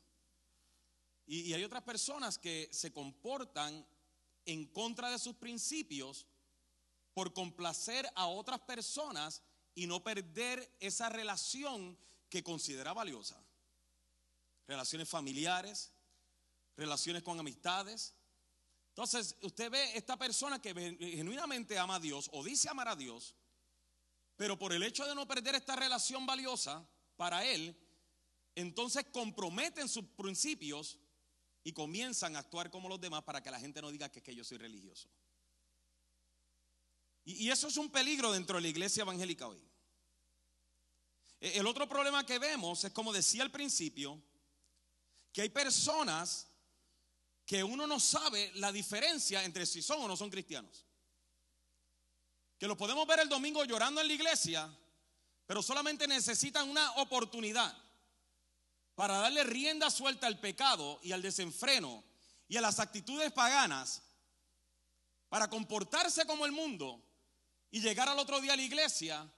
Y, hay otras personas que se comportan en contra de sus principios por complacer a otras personas y no perder esa relación que considera valiosa. Relaciones familiares, relaciones con amistades. Entonces, usted ve esta persona que genuinamente ama a Dios o dice amar a Dios, pero por el hecho de no perder esta relación valiosa para él, entonces comprometen sus principios y comienzan a actuar como los demás para que la gente no diga que, que yo soy religioso. Y, eso es un peligro dentro de la iglesia evangélica hoy. E, el otro problema que vemos es, como decía al principio, que hay personas que uno no sabe la diferencia entre si son o no son cristianos. Que los podemos ver el domingo llorando en la iglesia, pero solamente necesitan una oportunidad para darle rienda suelta al pecado y al desenfreno y a las actitudes paganas, para comportarse como el mundo y llegar al otro día a la iglesia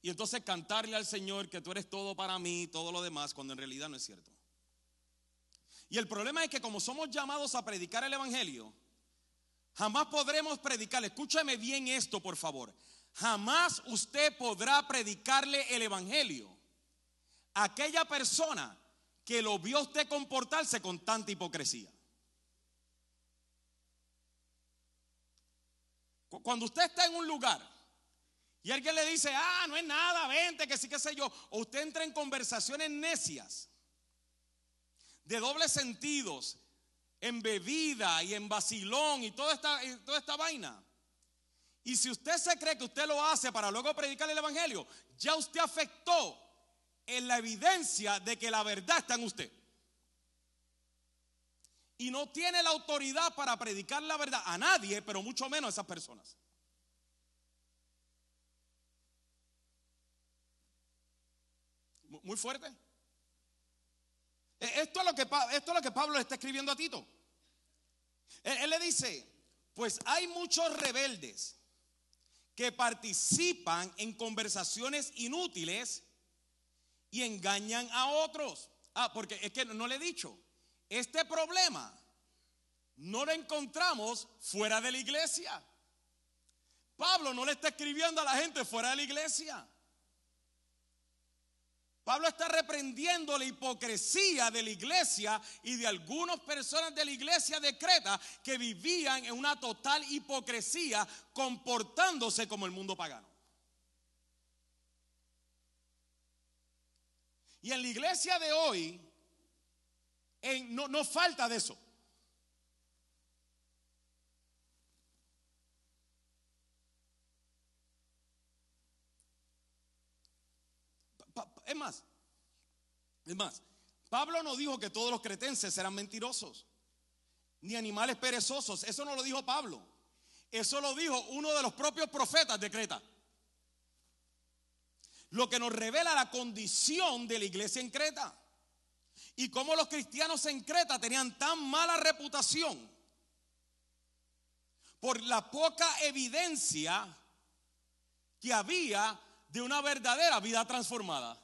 y entonces cantarle al Señor que tú eres todo para mí, todo lo demás, cuando en realidad no es cierto. Y el problema es que como somos llamados a predicar el Evangelio, jamás podremos predicar, escúchame bien esto por favor, jamás usted podrá predicarle el Evangelio aquella persona que lo vio usted comportarse con tanta hipocresía. Cuando usted está en un lugar y alguien le dice, ah, no es nada, vente, que sí, que sé yo, o usted entra en conversaciones necias, de dobles sentidos, en bebida y en vacilón y toda esta, toda esta vaina. Y si usted se cree que usted lo hace para luego predicar el Evangelio, ya usted afectó en la evidencia de que la verdad está en usted y no tiene la autoridad para predicar la verdad a nadie, pero mucho menos a esas personas. Muy fuerte. E, esto es lo que, esto es lo que Pablo le está escribiendo a Tito. Él, él le dice, pues hay muchos rebeldes que participan en conversaciones inútiles y engañan a otros. Ah, porque es que no le he dicho. Este problema no lo encontramos fuera de la iglesia. Pablo no le está escribiendo a la gente fuera de la iglesia. Pablo está reprendiendo la hipocresía de la iglesia y de algunas personas de la iglesia de Creta que vivían en una total hipocresía comportándose como el mundo pagano. Y en la iglesia de hoy no, no falta de eso. Es más, es más, Pablo no dijo que todos los cretenses eran mentirosos, ni animales perezosos. Eso no lo dijo Pablo. Eso lo dijo uno de los propios profetas de Creta. Lo que nos revela la condición de la iglesia en Creta y cómo los cristianos en Creta tenían tan mala reputación por la poca evidencia que había de una verdadera vida transformada.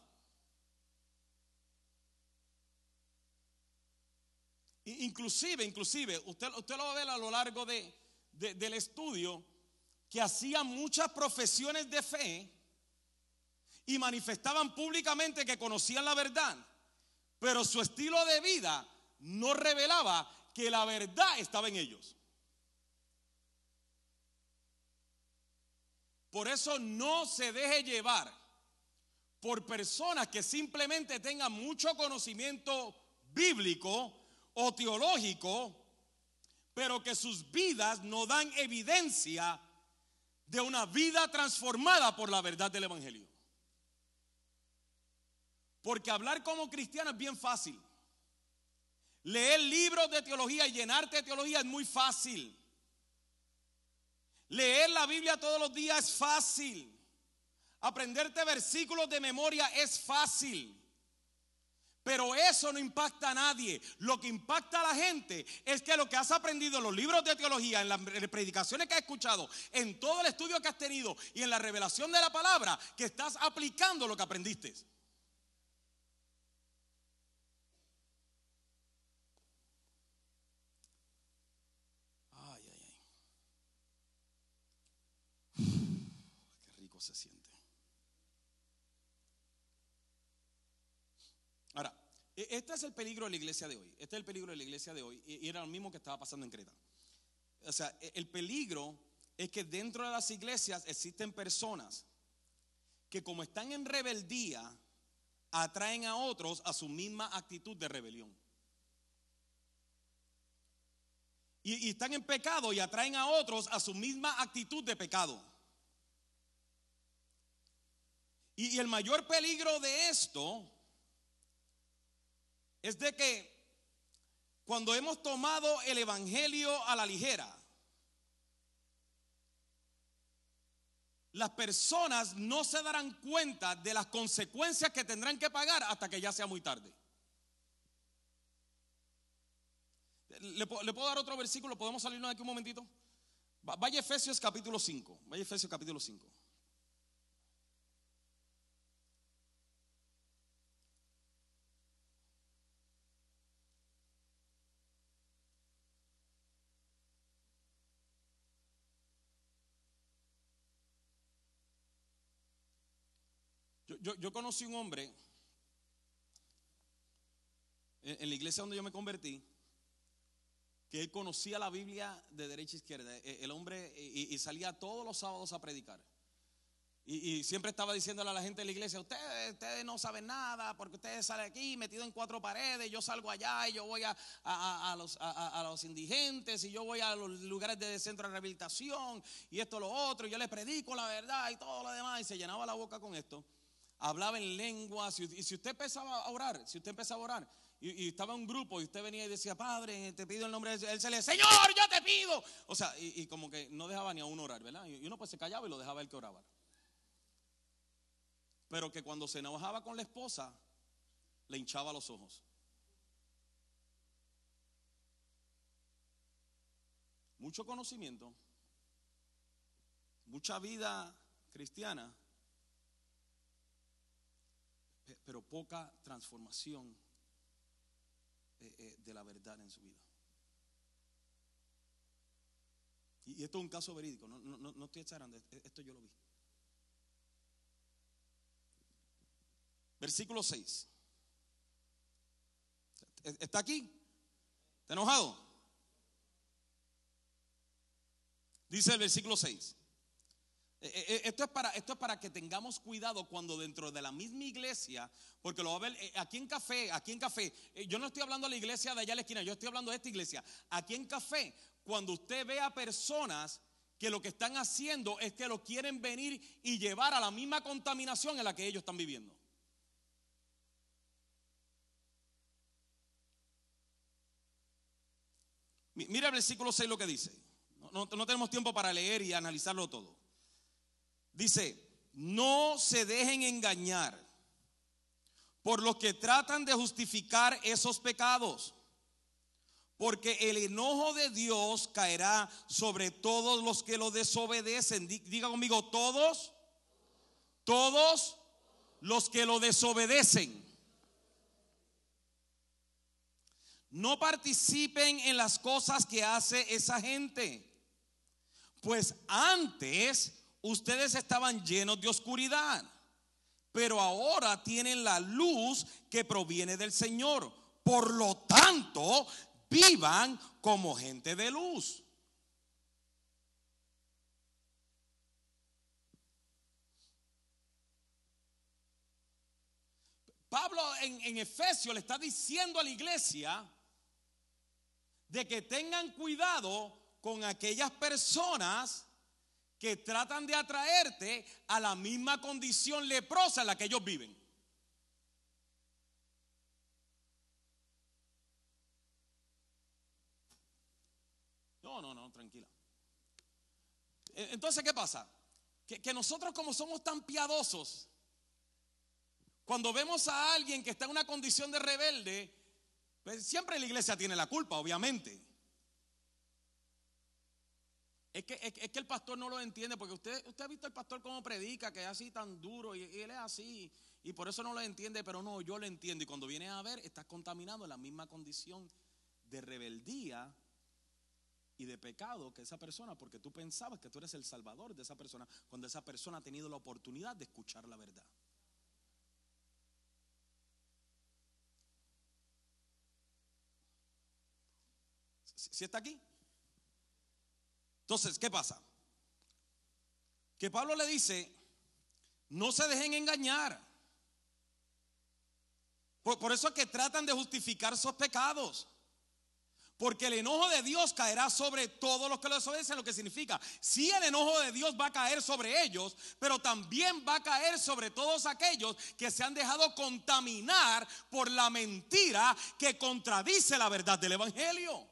Inclusive, inclusive, usted, usted lo va a ver a lo largo de, del estudio, que hacían muchas profesiones de fe y manifestaban públicamente que conocían la verdad pero su estilo de vida no revelaba que la verdad estaba en ellos. Por eso no se deje llevar por personas que simplemente tengan mucho conocimiento bíblico o teológico, pero que sus vidas no dan evidencia de una vida transformada por la verdad del Evangelio. Porque hablar como cristiano es bien fácil. Leer libros de teología y llenarte de teología es muy fácil. Leer la Biblia todos los días es fácil. Aprenderte versículos de memoria es fácil. Pero eso no impacta a nadie. Lo que impacta a la gente es que lo que has aprendido en los libros de teología, en las predicaciones que has escuchado, en todo el estudio que has tenido y en la revelación de la palabra, que estás aplicando lo que aprendiste. Ay, ay, ay. Qué rico se siente. E, este es el peligro de la iglesia de hoy. Este es el peligro de la iglesia de hoy. Y era lo mismo que estaba pasando en Creta. O sea, e, el peligro es que dentro de las iglesias existen personas que como están en rebeldía, atraen a otros a su misma actitud de rebelión. Y, están en pecado y atraen a otros a su misma actitud de pecado. Y el mayor peligro de esto es de que cuando hemos tomado el Evangelio a la ligera, las personas no se darán cuenta de las consecuencias que tendrán que pagar hasta que ya sea muy tarde. ¿Le, puedo dar otro versículo? ¿Podemos salirnos de aquí un momentito? Vaya Efesios capítulo 5. Vaya Efesios capítulo 5. Yo, conocí un hombre en, la iglesia donde yo me convertí, que él conocía la Biblia de derecha a izquierda. E, el hombre y, salía todos los sábados a predicar. Y, siempre estaba diciéndole a la gente de la iglesia, ustedes, no saben nada porque ustedes salen aquí metidos en cuatro paredes, yo salgo allá y yo voy a, a, los, a, los, indigentes y yo voy a los lugares de centro de rehabilitación y esto, lo otro, y yo les predico la verdad y todo lo demás y se llenaba la boca con esto hablaba en lenguas. Y si usted empezaba a orar, si usted empezaba a orar, y, estaba en un grupo y usted venía y decía, Padre, te pido el nombre de él, se le, Señor, yo te pido. O sea, y, como que no dejaba ni a uno orar, ¿verdad? Y uno pues se callaba y lo dejaba el que oraba. Pero que cuando se enojaba con la esposa, le hinchaba los ojos. Mucho conocimiento, mucha vida cristiana, pero poca transformación eh, eh, de la verdad en su vida. Y, esto es un caso verídico, no, no, no estoy exagerando, esto yo lo vi. Versículo 6. ¿Está aquí? ¿Está enojado? Dice el versículo 6. Eh, eh, eh, esto es, para, esto es para que tengamos cuidado cuando dentro de la misma iglesia, porque lo va a ver aquí en café, aquí en café, yo no estoy hablando de la iglesia de allá a la esquina, yo estoy hablando de esta iglesia. Aquí en café, cuando usted ve a personas que lo que están haciendo es que lo quieren venir y llevar a la misma contaminación en la que ellos están viviendo. Mira el versículo 6 lo que dice. no tenemos tiempo para leer y analizarlo todo. Dice, no se dejen engañar por los que tratan de justificar esos pecados, porque el enojo de Dios caerá sobre todos los que lo desobedecen. Diga conmigo, todos, todos los que lo desobedecen. No participen en las cosas que hace esa gente, pues antes ustedes estaban llenos de oscuridad, pero ahora tienen la luz que proviene del Señor. Por lo tanto, vivan como gente de luz. Pablo en, Efesios le está diciendo a la iglesia de que tengan cuidado con aquellas personas que tratan de atraerte a la misma condición leprosa en la que ellos viven. No, no, no, tranquila. E, entonces, ¿qué pasa? Que, nosotros como somos tan piadosos, cuando vemos a alguien que está en una condición de rebelde, pues siempre la iglesia tiene la culpa, obviamente. Es que, es, que el pastor no lo entiende, porque usted, usted ha visto el pastor cómo predica, que es así tan duro, y, él es así, y por eso no lo entiende, pero no, yo lo entiendo. Y cuando viene a ver, estás contaminado en la misma condición de rebeldía y de pecado que esa persona, porque tú pensabas que tú eres el salvador de esa persona, cuando esa persona ha tenido la oportunidad de escuchar la verdad. ¿Si está aquí? Entonces, ¿qué pasa? Que Pablo le dice, no se dejen engañar. Por, eso es que tratan de justificar sus pecados. Porque el enojo de Dios caerá sobre todos los que lo desobedecen, lo que significa, si el enojo de Dios va a caer sobre ellos, pero también va a caer sobre todos aquellos que se han dejado contaminar por la mentira que contradice la verdad del Evangelio.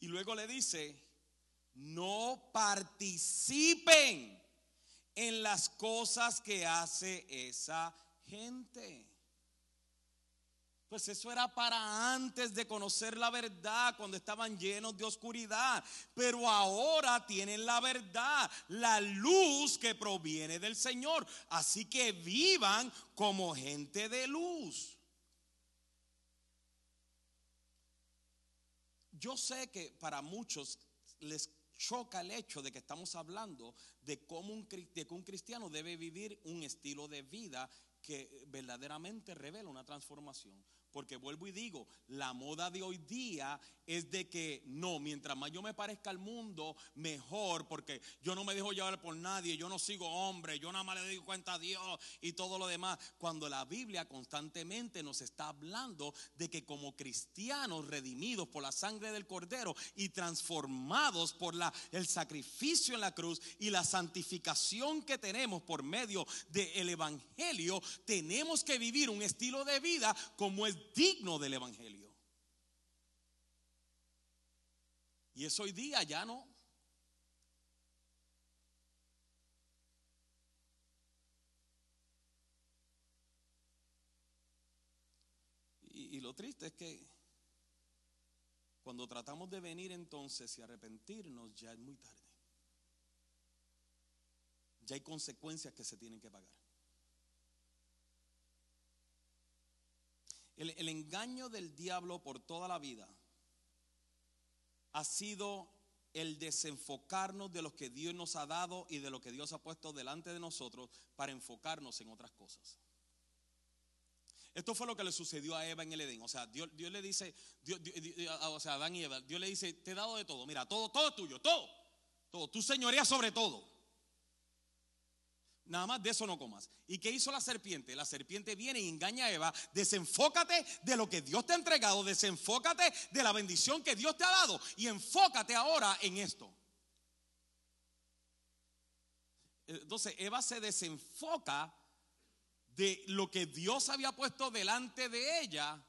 Y luego le dice, no participen en las cosas que hace esa gente. Pues eso era para antes de conocer la verdad, cuando estaban llenos de oscuridad. Pero ahora tienen la verdad, la luz que proviene del Señor. Así que vivan como gente de luz. Yo sé que para muchos les choca el hecho de que estamos hablando de cómo un, de que un cristiano debe vivir un estilo de vida que verdaderamente revela una transformación. Porque vuelvo y digo, la moda de hoy día es de que no, mientras más yo me parezca al mundo, mejor, porque yo no me dejo llevar por nadie, yo no sigo hombre, yo nada más le doy cuenta a Dios y todo lo demás. Cuando la Biblia constantemente nos está hablando de que como cristianos redimidos por la sangre del Cordero y transformados por la, el sacrificio en la cruz y la santificación que tenemos por medio del Evangelio, tenemos que vivir un estilo de vida como es digno del Evangelio. Y es hoy día ya no. Y, lo triste es que cuando tratamos de venir entonces y arrepentirnos, ya es muy tarde. Ya hay consecuencias que se tienen que pagar. El, engaño del diablo por toda la vida ha sido el desenfocarnos de lo que Dios nos ha dado y de lo que Dios ha puesto delante de nosotros para enfocarnos en otras cosas. Esto fue lo que le sucedió a Eva en el Edén. O sea, Dios, le dice, o sea, Adán y Eva, Dios le dice, te he dado de todo. Mira, todo, todo tuyo, todo. Todo. Señoría sobre todo. Nada más de eso no comas. ¿Y qué hizo la serpiente? La serpiente viene y engaña a Eva. Desenfócate de lo que Dios te ha entregado. Desenfócate de la bendición que Dios te ha dado. Y enfócate ahora en esto. Entonces Eva se desenfoca de lo que Dios había puesto delante de ella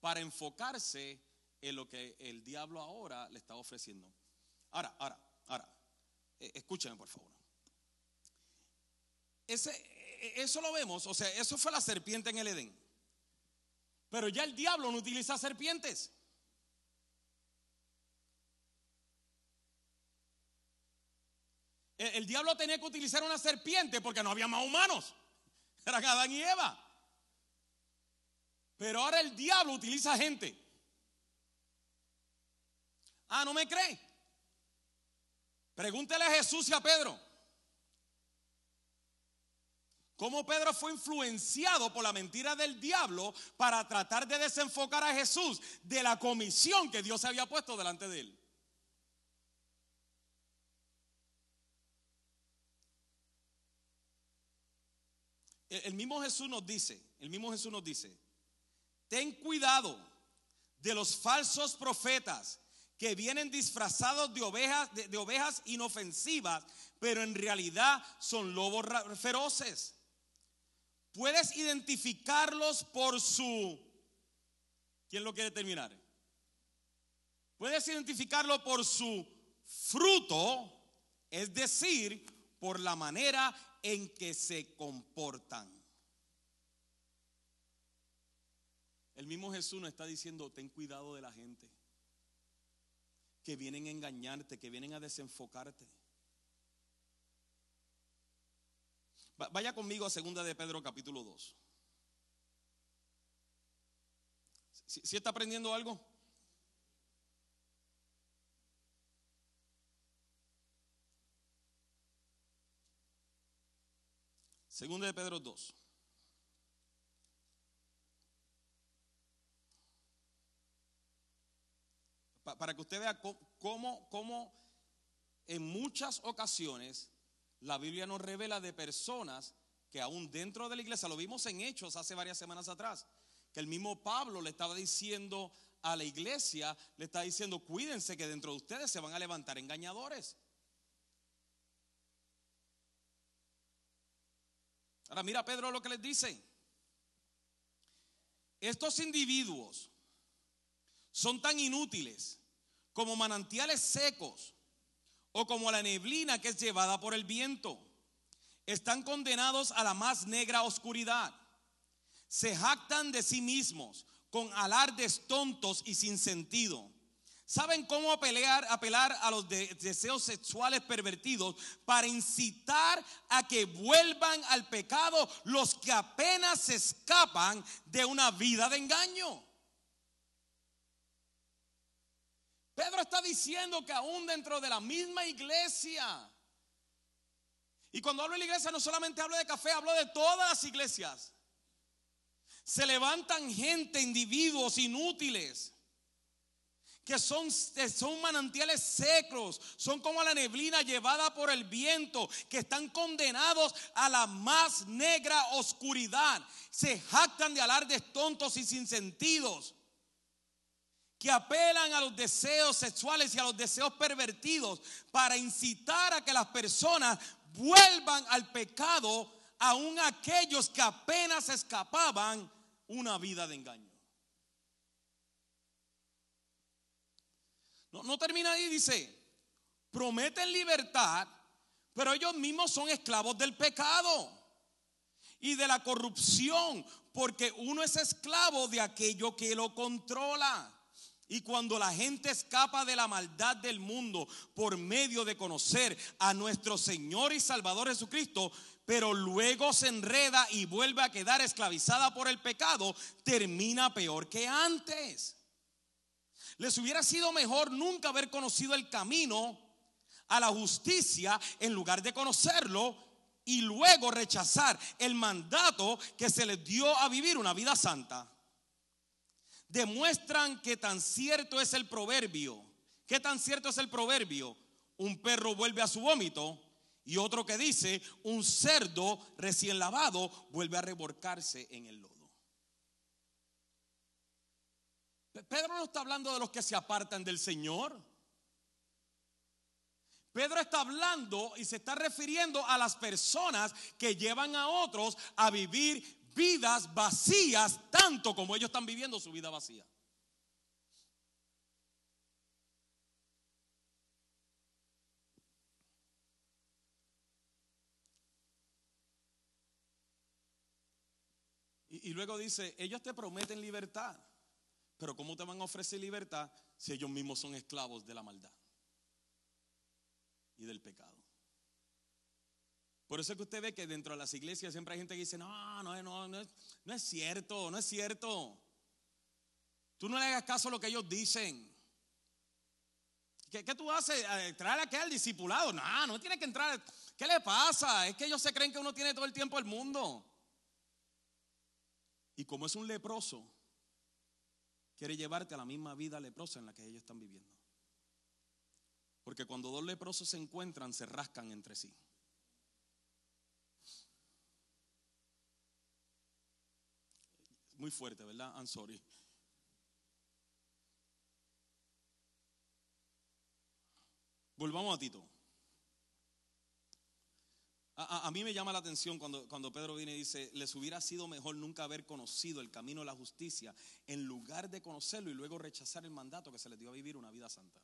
para enfocarse en lo que el diablo ahora le está ofreciendo. Ahora, ahora, ahora, eh, escúcheme por favor. Ese, e, eso lo vemos, o sea, eso fue la serpiente en el Edén. Pero ya el diablo no utiliza serpientes. El, diablo tenía que utilizar una serpiente porque no había más humanos. Eran Adán y Eva. Pero ahora el diablo utiliza gente. Ah, ¿no me cree? Pregúntele a Jesús y a Pedro. Cómo Pedro fue influenciado por la mentira del diablo para tratar de desenfocar a Jesús de la comisión que Dios había puesto delante de él. El mismo Jesús nos dice, el mismo Jesús nos dice, ten cuidado de los falsos profetas que vienen disfrazados de ovejas, de, de ovejas inofensivas, pero en realidad son lobos feroces. Puedes identificarlos por su... ¿Quién lo quiere terminar? Puedes identificarlo por su fruto, es decir, por la manera en que se comportan. El mismo Jesús nos está diciendo, ten cuidado de la gente, que vienen a engañarte, que vienen a desenfocarte. Va- Vaya conmigo a segunda de Pedro capítulo 2. ¿Sí, sí está aprendiendo algo? Segunda de Pedro 2. Pa- para que usted vea cómo, cómo en muchas ocasiones la Biblia nos revela de personas que aún dentro de la iglesia, lo vimos en Hechos hace varias semanas atrás, que el mismo Pablo le estaba diciendo a la iglesia, le está diciendo, cuídense que dentro de ustedes se van a levantar engañadores. Ahora mira Pedro lo que les dice. Estos individuos son tan inútiles como manantiales secos o como la neblina que es llevada por el viento. Están condenados a la más negra oscuridad. Se jactan de sí mismos con alardes tontos y sin sentido. ¿Saben cómo apelar, apelar a los de- deseos sexuales pervertidos para incitar a que vuelvan al pecado los que apenas se escapan de una vida de engaño? Pedro está diciendo que aún dentro de la misma iglesia, y cuando hablo de la iglesia no solamente hablo de café, hablo de todas las iglesias, se levantan gente, individuos inútiles que son, son manantiales secos, son como la neblina llevada por el viento, que están condenados a la más negra oscuridad. Se jactan de alardes tontos y sin sentidos, apelan a los deseos sexuales y a los deseos pervertidos para incitar a que las personas vuelvan al pecado, aun aquellos que apenas escapaban una vida de engaño. No, no termina ahí, dice, prometen libertad, pero ellos mismos son esclavos del pecado y de la corrupción, porque uno es esclavo de aquello que lo controla. Y cuando la gente escapa de la maldad del mundo por medio de conocer a nuestro Señor y Salvador Jesucristo, pero luego se enreda y vuelve a quedar esclavizada por el pecado, termina peor que antes. Les hubiera sido mejor nunca haber conocido el camino a la justicia en lugar de conocerlo y luego rechazar el mandato que se les dio a vivir una vida santa. Demuestran que tan cierto es el proverbio. ¿Qué tan cierto es el proverbio? Un perro vuelve a su vómito y otro que dice, un cerdo recién lavado vuelve a reborcarse en el lodo. Pedro no está hablando de los que se apartan del Señor. Pedro está hablando y se está refiriendo a las personas que llevan a otros a vivir vidas vacías tanto como ellos están viviendo su vida vacía. Y, luego dice, ellos te prometen libertad, pero ¿cómo te van a ofrecer libertad si ellos mismos son esclavos de la maldad y del pecado? Por eso es que usted ve que dentro de las iglesias siempre hay gente que dice, no, no, no, no es, no es cierto, no es cierto. Tú no le hagas caso a lo que ellos dicen. ¿Qué, qué tú haces? Eh, ¿Traer a al discipulado? No, no tiene que entrar. ¿Qué le pasa? Es que ellos se creen que uno tiene todo el tiempo del mundo. Y como es un leproso, quiere llevarte a la misma vida leprosa en la que ellos están viviendo. Porque cuando dos leprosos se encuentran, se rascan entre sí. Muy fuerte, ¿verdad? I'm sorry. Volvamos a Tito. A, mí me llama la atención cuando, cuando Pedro viene y dice, les hubiera sido mejor nunca haber conocido el camino de la justicia en lugar de conocerlo y luego rechazar el mandato que se les dio a vivir una vida santa.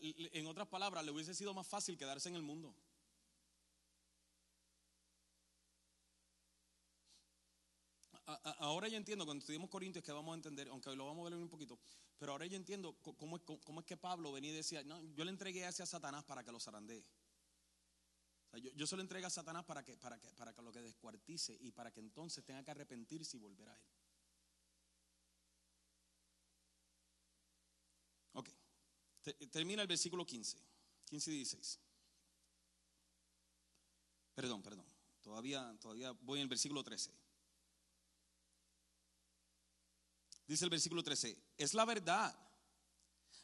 en otras palabras, le hubiese sido más fácil quedarse en el mundo. Ahora yo entiendo, cuando estudiamos Corintios, que vamos a entender, aunque lo vamos a ver un poquito, pero ahora yo entiendo cómo es, que Pablo venía y decía, no, yo le entregué a ese a Satanás para que lo zarandee. yo, se lo entregué a Satanás para que, para, que, para que lo que descuartice y para que entonces tenga que arrepentirse y volver a él. Ok, termina el versículo 15, 15 y 16. Perdón, perdón, todavía, todavía voy en el versículo 13. Dice el versículo 13, es la verdad.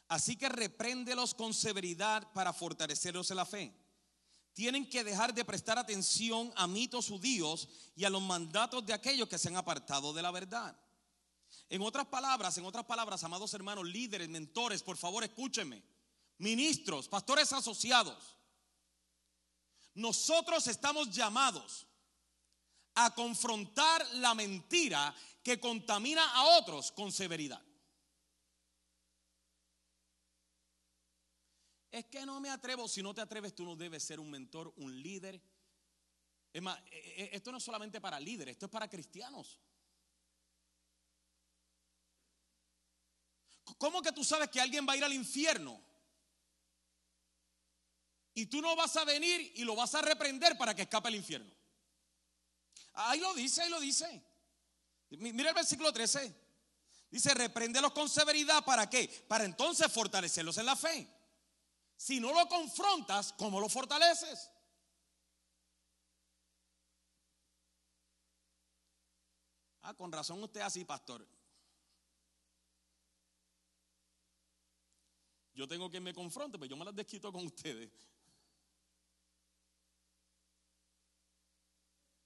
Así que repréndelos con severidad para fortalecerlos en la fe. Tienen que dejar de prestar atención a mitos judíos y a los mandatos de aquellos que se han apartado de la verdad. En otras palabras, en otras palabras, amados hermanos, líderes, mentores, por favor escúchenme. Ministros, pastores asociados. Nosotros estamos llamados a confrontar la mentira que contamina a otros con severidad. Es que no me atrevo. Si no te atreves, tú no debes ser un mentor, un líder. Es más, e, e, esto no es solamente para líderes, esto es para cristianos. ¿Cómo que tú sabes que alguien va a ir al infierno? Y tú no vas a venir y lo vas a reprender para que escape al infierno. Ahí lo dice, ahí lo dice. Mira el versículo 13. Dice, repréndelos con severidad. ¿Para qué? Para entonces fortalecerlos en la fe. Si no lo confrontas, ¿cómo lo fortaleces? Ah, con razón usted así, pastor. Yo tengo que me confronte, pero yo me las desquito con ustedes.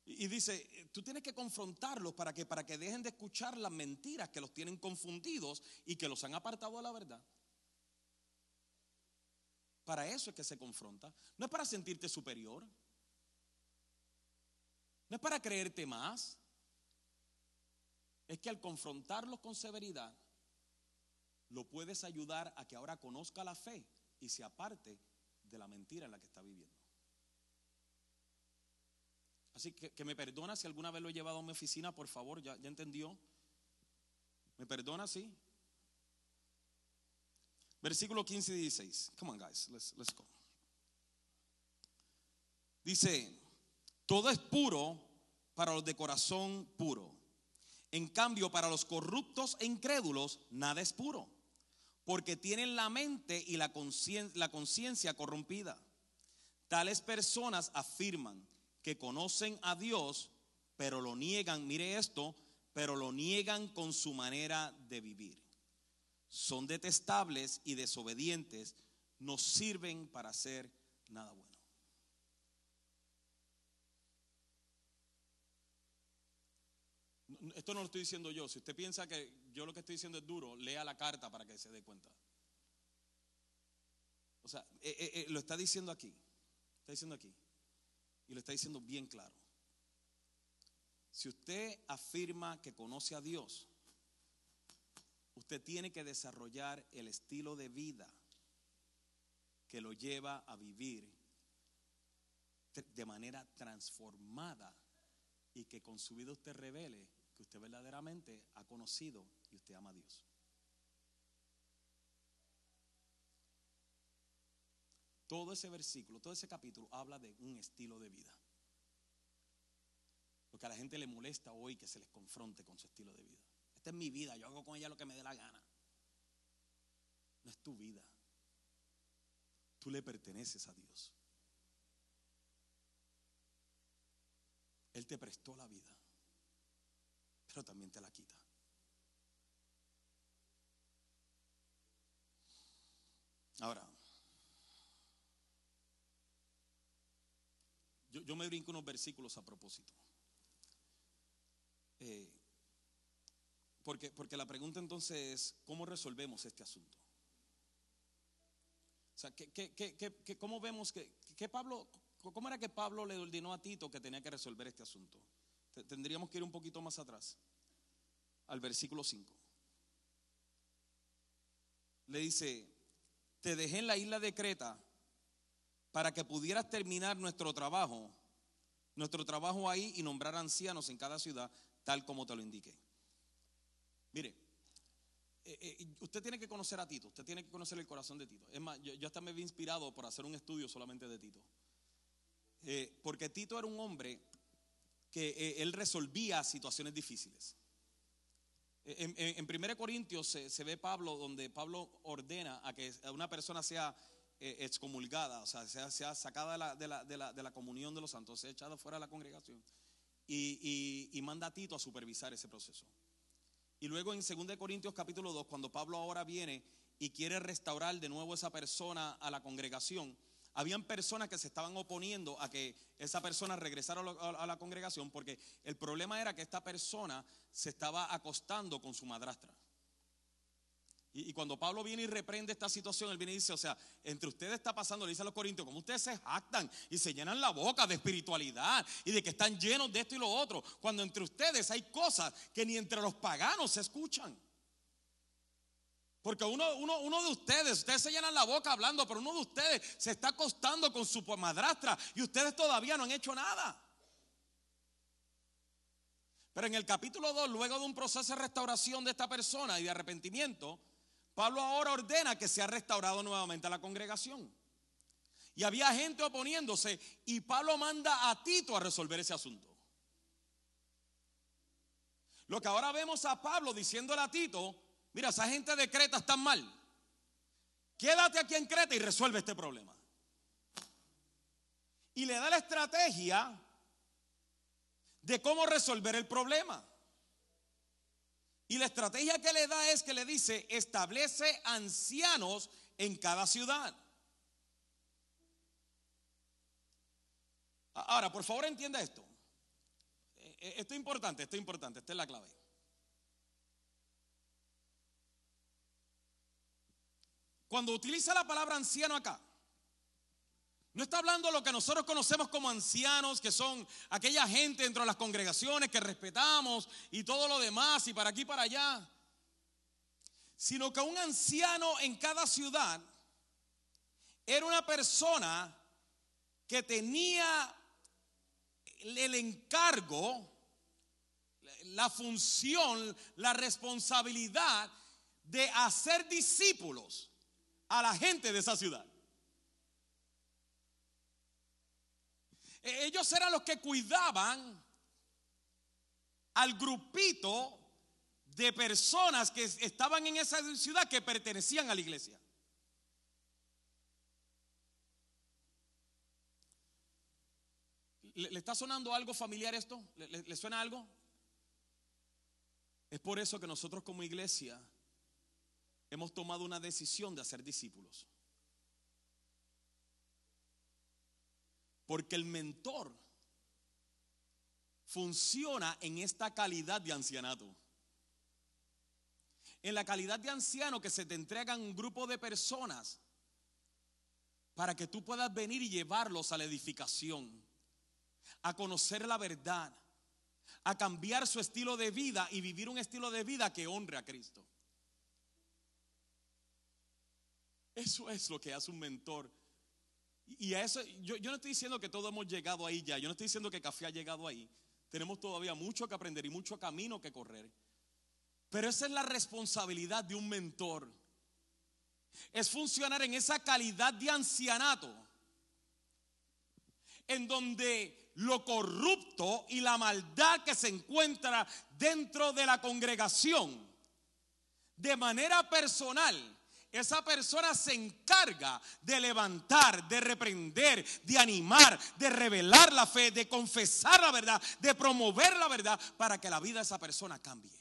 Y dice, tú tienes que confrontarlos para que, para que dejen de escuchar las mentiras que los tienen confundidos y que los han apartado de la verdad. Para eso es que se confronta. No es para sentirte superior. No es para creerte más. Es que al confrontarlos con severidad, lo puedes ayudar a que ahora conozca la fe y se aparte de la mentira en la que está viviendo. Así que, que me perdona si alguna vez lo he llevado a mi oficina, por favor, ya, ya entendió. ¿Me perdona? Sí. Versículo 15 y 16. Come on, guys, let's, let's go. Dice: Todo es puro para los de corazón puro. En cambio, para los corruptos e incrédulos, nada es puro, porque tienen la mente y la conciencia corrompida. Tales personas afirman que conocen a Dios, pero lo niegan, mire esto, pero lo niegan con su manera de vivir. Son detestables y desobedientes, no sirven para hacer nada bueno. Esto no lo estoy diciendo yo. Si usted piensa que yo lo que estoy diciendo es duro, lea la carta para que se dé cuenta. O sea, eh, eh, eh, lo está diciendo aquí. Está diciendo aquí. Y lo está diciendo bien claro. Si usted afirma que conoce a Dios, usted tiene que desarrollar el estilo de vida que lo lleva a vivir de manera transformada y que con su vida usted revele que usted verdaderamente ha conocido y usted ama a Dios. Todo ese versículo, todo ese capítulo habla de un estilo de vida. Porque a la gente le molesta hoy que se les confronte con su estilo de vida. Esta es mi vida, yo hago con ella lo que me dé la gana. No es tu vida. Tú le perteneces a Dios. Él te prestó la vida, pero también te la quita. Ahora, Yo, me brinco unos versículos a propósito. Eh, porque, porque la pregunta entonces es, ¿cómo resolvemos este asunto? sea, ¿qué, cómo vemos que, que Pablo, cómo era que Pablo le ordenó a Tito que tenía que resolver este asunto? Tendríamos que ir un poquito más atrás, al versículo 5. Le dice, te dejé en la isla de Creta para que pudieras terminar nuestro trabajo, nuestro trabajo ahí y nombrar ancianos en cada ciudad, tal como te lo indiqué. Mire, eh, eh, usted tiene que conocer a Tito, usted tiene que conocer el corazón de Tito. Es más, yo, hasta me vi inspirado por hacer un estudio solamente de Tito. Eh, porque Tito era un hombre que él resolvía situaciones difíciles. En, en, 1 Corintios se, ve Pablo, donde Pablo ordena a que una persona sea excomulgada, o sea, sea, sacada de la, de, la, comunión de los santos, sea echada fuera de la congregación y, y manda a Tito a supervisar ese proceso. Y luego en 2 Corintios capítulo 2, cuando Pablo ahora viene y quiere restaurar de nuevo esa persona a la congregación, habían personas que se estaban oponiendo a que esa persona regresara a la congregación porque el problema era que esta persona se estaba acostando con su madrastra. Y, cuando Pablo viene y reprende esta situación, él viene y dice, o sea, entre ustedes está pasando, le dice a los corintios, como ustedes se jactan y se llenan la boca de espiritualidad y de que están llenos de esto y lo otro, cuando entre ustedes hay cosas que ni entre los paganos se escuchan. Porque uno, uno, uno, de ustedes, ustedes se llenan la boca hablando, pero uno de ustedes se está acostando con su madrastra y ustedes todavía no han hecho nada. Pero en el capítulo 2, luego de un proceso de restauración de esta persona y de arrepentimiento, Pablo ahora ordena que sea restaurado nuevamente a la congregación. Y había gente oponiéndose y Pablo manda a Tito a resolver ese asunto. Lo que ahora vemos a Pablo diciéndole a Tito, mira, esa gente de Creta está mal. Quédate aquí en Creta y resuelve este problema. Y le da la estrategia de cómo resolver el problema. Y la estrategia que le da es que le dice, establece ancianos en cada ciudad. Ahora, por favor entienda esto. Eh, eh, esto es importante, esto es importante, esta es la clave. Cuando utiliza la palabra anciano acá, no está hablando lo que nosotros conocemos como ancianos, que son aquella gente dentro de las congregaciones que respetamos y todo lo demás y para aquí y para allá. Sino que un anciano en cada ciudad era una persona que tenía el encargo, la función, la responsabilidad de hacer discípulos a la gente de esa ciudad. Ellos eran los que cuidaban al grupito de personas que estaban en esa ciudad que pertenecían a la iglesia. ¿Le, está sonando algo familiar esto? ¿Le, suena algo? Es por eso que nosotros como iglesia hemos tomado una decisión de hacer discípulos. Porque el mentor funciona en esta calidad de ancianato. En la calidad de anciano que se te entregan un grupo de personas para que tú puedas venir y llevarlos a la edificación, a conocer la verdad, a cambiar su estilo de vida y vivir un estilo de vida que honre a Cristo. Eso es lo que hace un mentor y a eso, yo, no estoy diciendo que todos hemos llegado ahí ya, yo no estoy diciendo que Café ha llegado ahí. Tenemos todavía mucho que aprender y mucho camino que correr. Pero esa es la responsabilidad de un mentor. Es funcionar en esa calidad de ancianato, en donde lo corrupto y la maldad que se encuentra dentro de la congregación, de manera personal, esa persona se encarga de levantar, de reprender, de animar, de revelar la fe, de confesar la verdad, de promover la verdad para que la vida de esa persona cambie.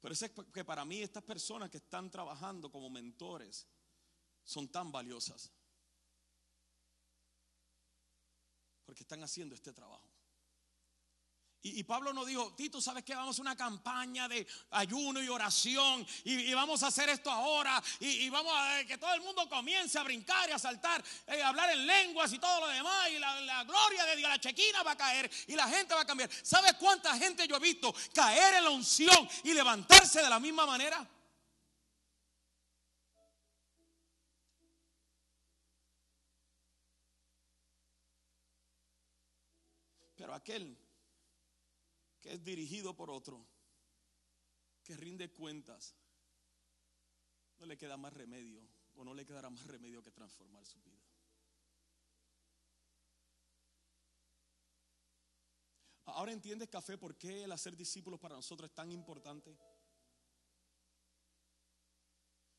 Pero es que para mí estas personas que están trabajando como mentores son tan valiosas. Porque están haciendo este trabajo. Y, Pablo nos dijo, Tito, ¿sabes qué? Vamos a una campaña de ayuno y oración y, vamos a hacer esto ahora y, vamos a que todo el mundo comience a brincar y a saltar, eh, a hablar en lenguas y todo lo demás y la, gloria de Dios, la chequina va a caer y la gente va a cambiar. ¿Sabes cuánta gente yo he visto caer en la unción y levantarse de la misma manera? Pero aquel que es dirigido por otro, que rinde cuentas, no le queda más remedio o no le quedará más remedio que transformar su vida. Ahora entiendes, café, por qué el hacer discípulos para nosotros es tan importante.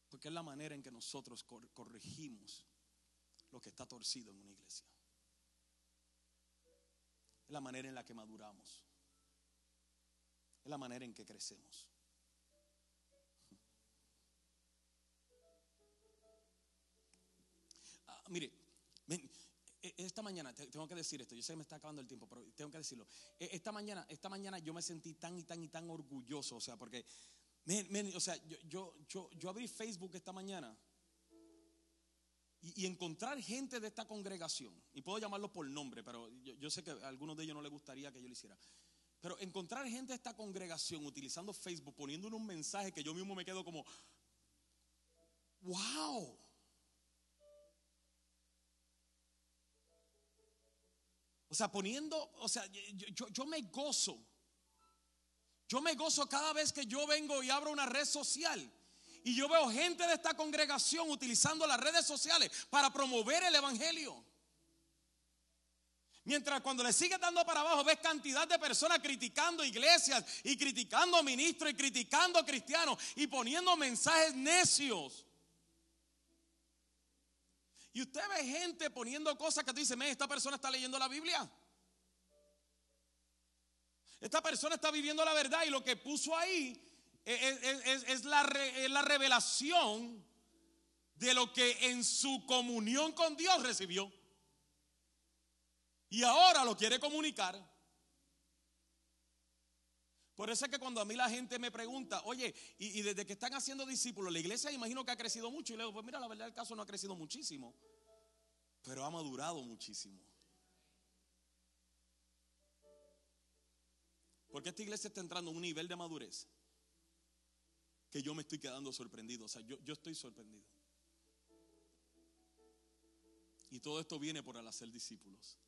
Porque es la manera en que nosotros corregimos lo que está torcido en una iglesia. Es la manera en la que maduramos. La manera en que crecemos. Ah, mire, e, esta mañana, tengo que decir esto, yo sé que me está acabando el tiempo, pero tengo que decirlo. E, esta mañana, esta mañana yo me sentí tan y tan y tan orgulloso, o sea, porque, o sea, yo, yo, yo, abrí Facebook esta mañana y, encontrar gente de esta congregación, y puedo llamarlo por nombre, pero yo, yo sé que a algunos de ellos no les gustaría que yo lo hiciera. Pero encontrar gente de esta congregación utilizando Facebook, poniendo un mensaje que yo mismo me quedo como, wow. O sea, poniendo, o sea, yo, yo, me gozo. Yo me gozo cada vez que yo vengo y abro una red social. Y yo veo gente de esta congregación utilizando las redes sociales para promover el Evangelio. Mientras cuando le sigues dando para abajo ves cantidad de personas criticando iglesias y criticando ministros y criticando cristianos y poniendo mensajes necios. Y usted ve gente poniendo cosas que tú dices, esta persona está leyendo la Biblia. Esta persona está viviendo la verdad y lo que puso ahí es, la, es la revelación de lo que en su comunión con Dios recibió. Y ahora lo quiere comunicar. Por eso es que cuando a mí la gente me pregunta, oye, y, desde que están haciendo discípulos, la iglesia imagino que ha crecido mucho. Y le digo, pues mira, la verdad el caso no ha crecido muchísimo, pero ha madurado muchísimo. Porque esta iglesia está entrando a un nivel de madurez que yo me estoy quedando sorprendido. O sea, yo, yo estoy sorprendido. Y todo esto viene por el hacer discípulos.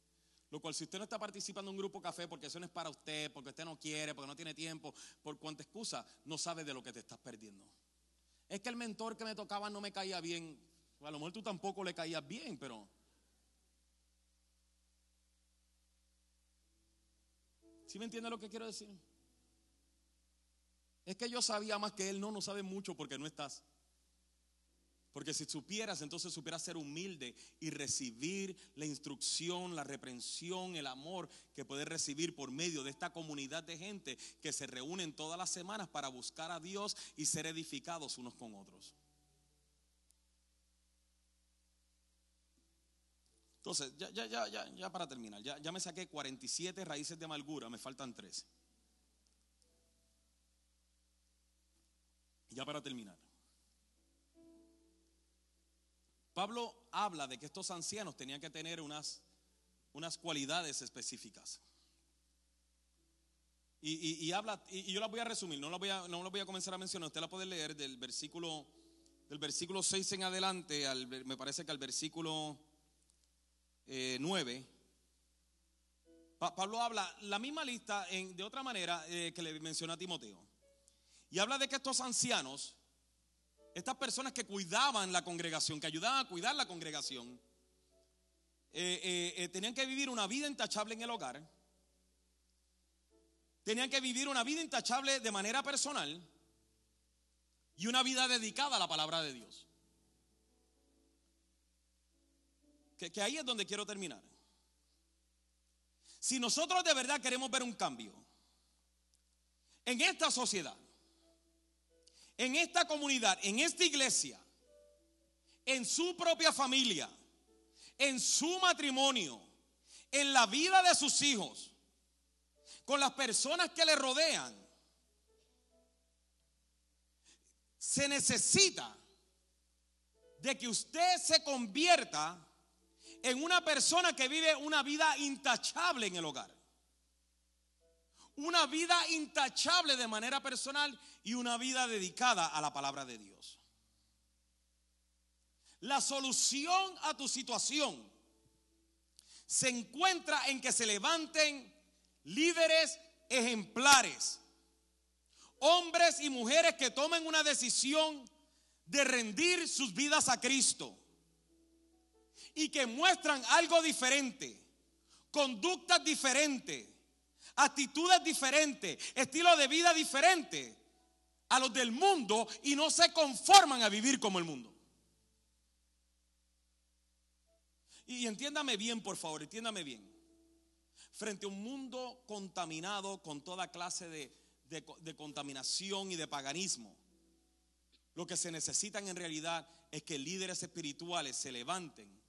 Lo cual si usted no está participando en un grupo café porque eso no es para usted, porque usted no quiere, porque no tiene tiempo, por cuanta excusa, no sabe de lo que te estás perdiendo. Es que el mentor que me tocaba no me caía bien. A lo mejor tú tampoco le caías bien, pero... ¿Sí me entiende lo que quiero decir? Es que yo sabía más que él, no, no sabe mucho porque no estás. Porque si supieras, entonces supieras ser humilde y recibir la instrucción, la reprensión, el amor que puedes recibir por medio de esta comunidad de gente que se reúnen todas las semanas para buscar a Dios y ser edificados unos con otros. Entonces, ya, ya, ya, ya, ya para terminar, ya, ya me saqué 47 raíces de amargura, me faltan 13. Ya para terminar. Pablo habla de que estos ancianos tenían que tener unas, unas cualidades específicas. Y, habla, y, yo las voy a resumir, no las voy a, no voy a comenzar a mencionar, usted la puede leer del versículo, del versículo 6 en adelante, al, me parece que al versículo 9. Eh, Pablo habla la misma lista en, de otra manera eh, que le menciona a Timoteo. Y habla de que estos ancianos estas personas que cuidaban la congregación, que ayudaban a cuidar la congregación, eh, eh, eh, tenían que vivir una vida intachable en el hogar, tenían que vivir una vida intachable de manera personal y una vida dedicada a la palabra de Dios. Que, que ahí es donde quiero terminar. Si nosotros de verdad queremos ver un cambio en esta sociedad, en esta comunidad, en esta iglesia, en su propia familia, en su matrimonio, en la vida de sus hijos, con las personas que le rodean, se necesita de que usted se convierta en una persona que vive una vida intachable en el hogar. Una vida intachable de manera personal y una vida dedicada a la palabra de Dios. La solución a tu situación se encuentra en que se levanten líderes ejemplares, hombres y mujeres que tomen una decisión de rendir sus vidas a Cristo y que muestran algo diferente, conductas diferentes, actitudes diferentes, estilo de vida diferente a los del mundo y no se conforman a vivir como el mundo. Y entiéndame bien, por favor, entiéndame bien. Frente a un mundo contaminado con toda clase de, de contaminación y de paganismo, lo que se necesitan en realidad es que líderes espirituales se levanten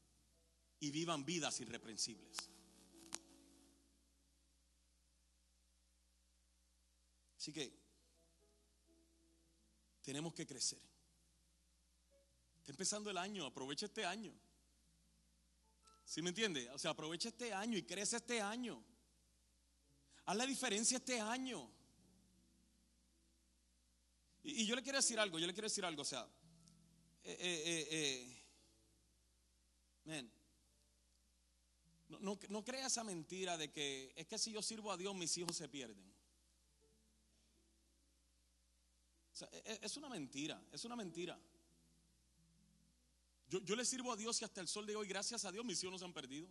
y vivan vidas irreprensibles. Así que tenemos que crecer. Está empezando el año, aprovecha este año. ¿Sí me entiende? O sea, aprovecha este año y crece este año. Haz la diferencia este año. Y, yo le quiero decir algo, yo le quiero decir algo, o sea, eh, eh, eh, no, no, crea esa mentira de que es que si yo sirvo a Dios mis hijos se pierden. E, e, es una mentira, es una mentira. Yo, yo, le sirvo a Dios y hasta el sol de hoy, gracias a Dios, mis hijos no se han perdido.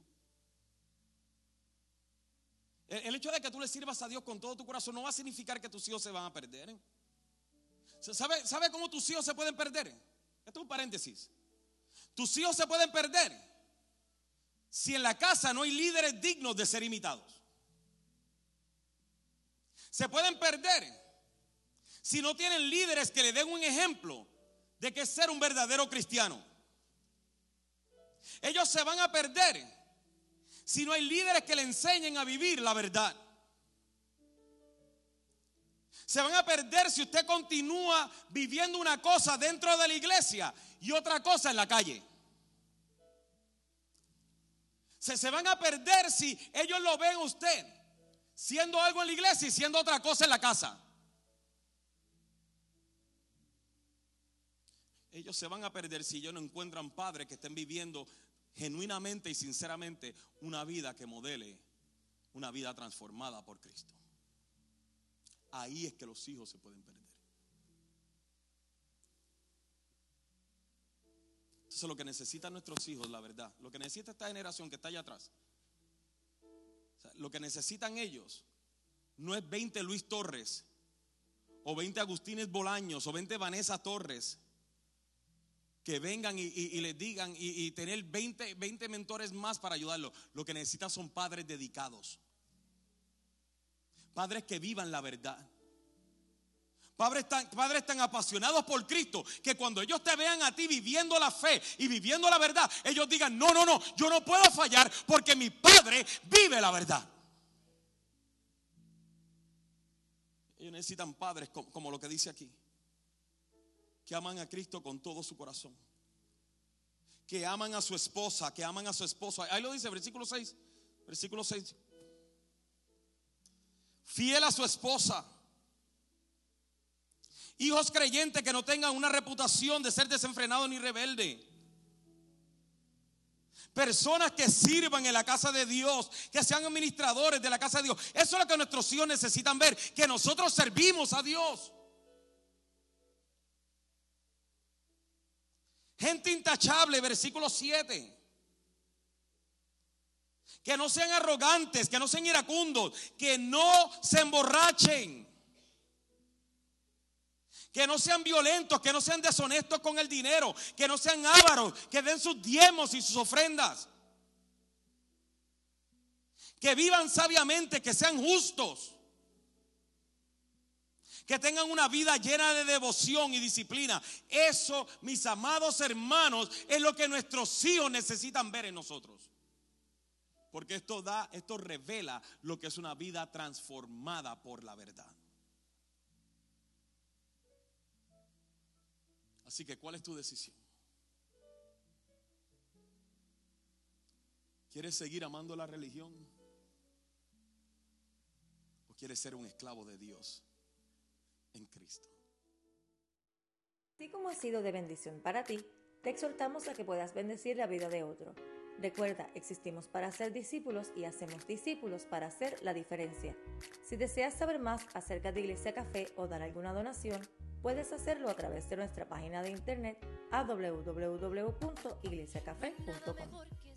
El, el, hecho de que tú le sirvas a Dios con todo tu corazón no va a significar que tus hijos se van a perder. ¿Sabe, ¿Sabe cómo tus hijos se pueden perder? Esto es un paréntesis. Tus hijos se pueden perder si en la casa no hay líderes dignos de ser imitados. Se pueden perder si no tienen líderes que le den un ejemplo de que es ser un verdadero cristiano. Ellos se van a perder si no hay líderes que le enseñen a vivir la verdad. Se van a perder si usted continúa viviendo una cosa dentro de la iglesia y otra cosa en la calle. Se, se van a perder si ellos lo ven usted siendo algo en la iglesia y siendo otra cosa en la casa. Ellos se van a perder si ellos no encuentran padres que estén viviendo genuinamente y sinceramente una vida que modele una vida transformada por Cristo ahí es que los hijos se pueden perder. Entonces lo que necesitan nuestros hijos, la verdad, lo que necesita esta generación que está allá atrás, lo que necesitan ellos no es 20 Luis Torres, o 20 Agustines Bolaños, o 20 Vanessa Torres, que vengan y, les digan y, tener 20, 20 mentores más para ayudarlos. Lo que necesitan son padres dedicados. Padres que vivan la verdad. Padres tan, padres tan apasionados por Cristo que cuando ellos te vean a ti viviendo la fe y viviendo la verdad, ellos digan, no, no, no, yo no puedo fallar porque mi Padre vive la verdad. Ellos necesitan padres como, como lo que dice aquí, que aman a Cristo con todo su corazón, que aman a su esposa, que aman a su esposo. Ahí lo dice, versículo 6, versículo 6 fiel a su esposa. Hijos creyentes que no tengan una reputación de ser desenfrenados ni rebelde. Personas que sirvan en la casa de Dios, que sean administradores de la casa de Dios. Eso es lo que nuestros hijos necesitan ver, que nosotros servimos a Dios. Gente intachable, versículo 7 que no sean arrogantes, que no sean iracundos, que no se emborrachen, que no sean violentos, que no sean deshonestos con el dinero, que no sean ávaros, que den sus diezmos y sus ofrendas, que vivan sabiamente, que sean justos. Que tengan una vida llena de devoción y disciplina. Eso, mis amados hermanos, es lo que nuestros hijos necesitan ver en nosotros. Porque esto da, esto revela lo que es una vida transformada por la verdad. Así que, ¿cuál es tu decisión? ¿Quieres seguir amando la religión? ¿O quieres ser un esclavo de Dios en Cristo? Así como ha sido de bendición para ti, te exhortamos a que puedas bendecir la vida de otro. Recuerda, existimos para ser discípulos y hacemos discípulos para hacer la diferencia. Si deseas saber más acerca de Iglesia Café o dar alguna donación, puedes hacerlo a través de nuestra página de internet a www.iglesiacafé.com.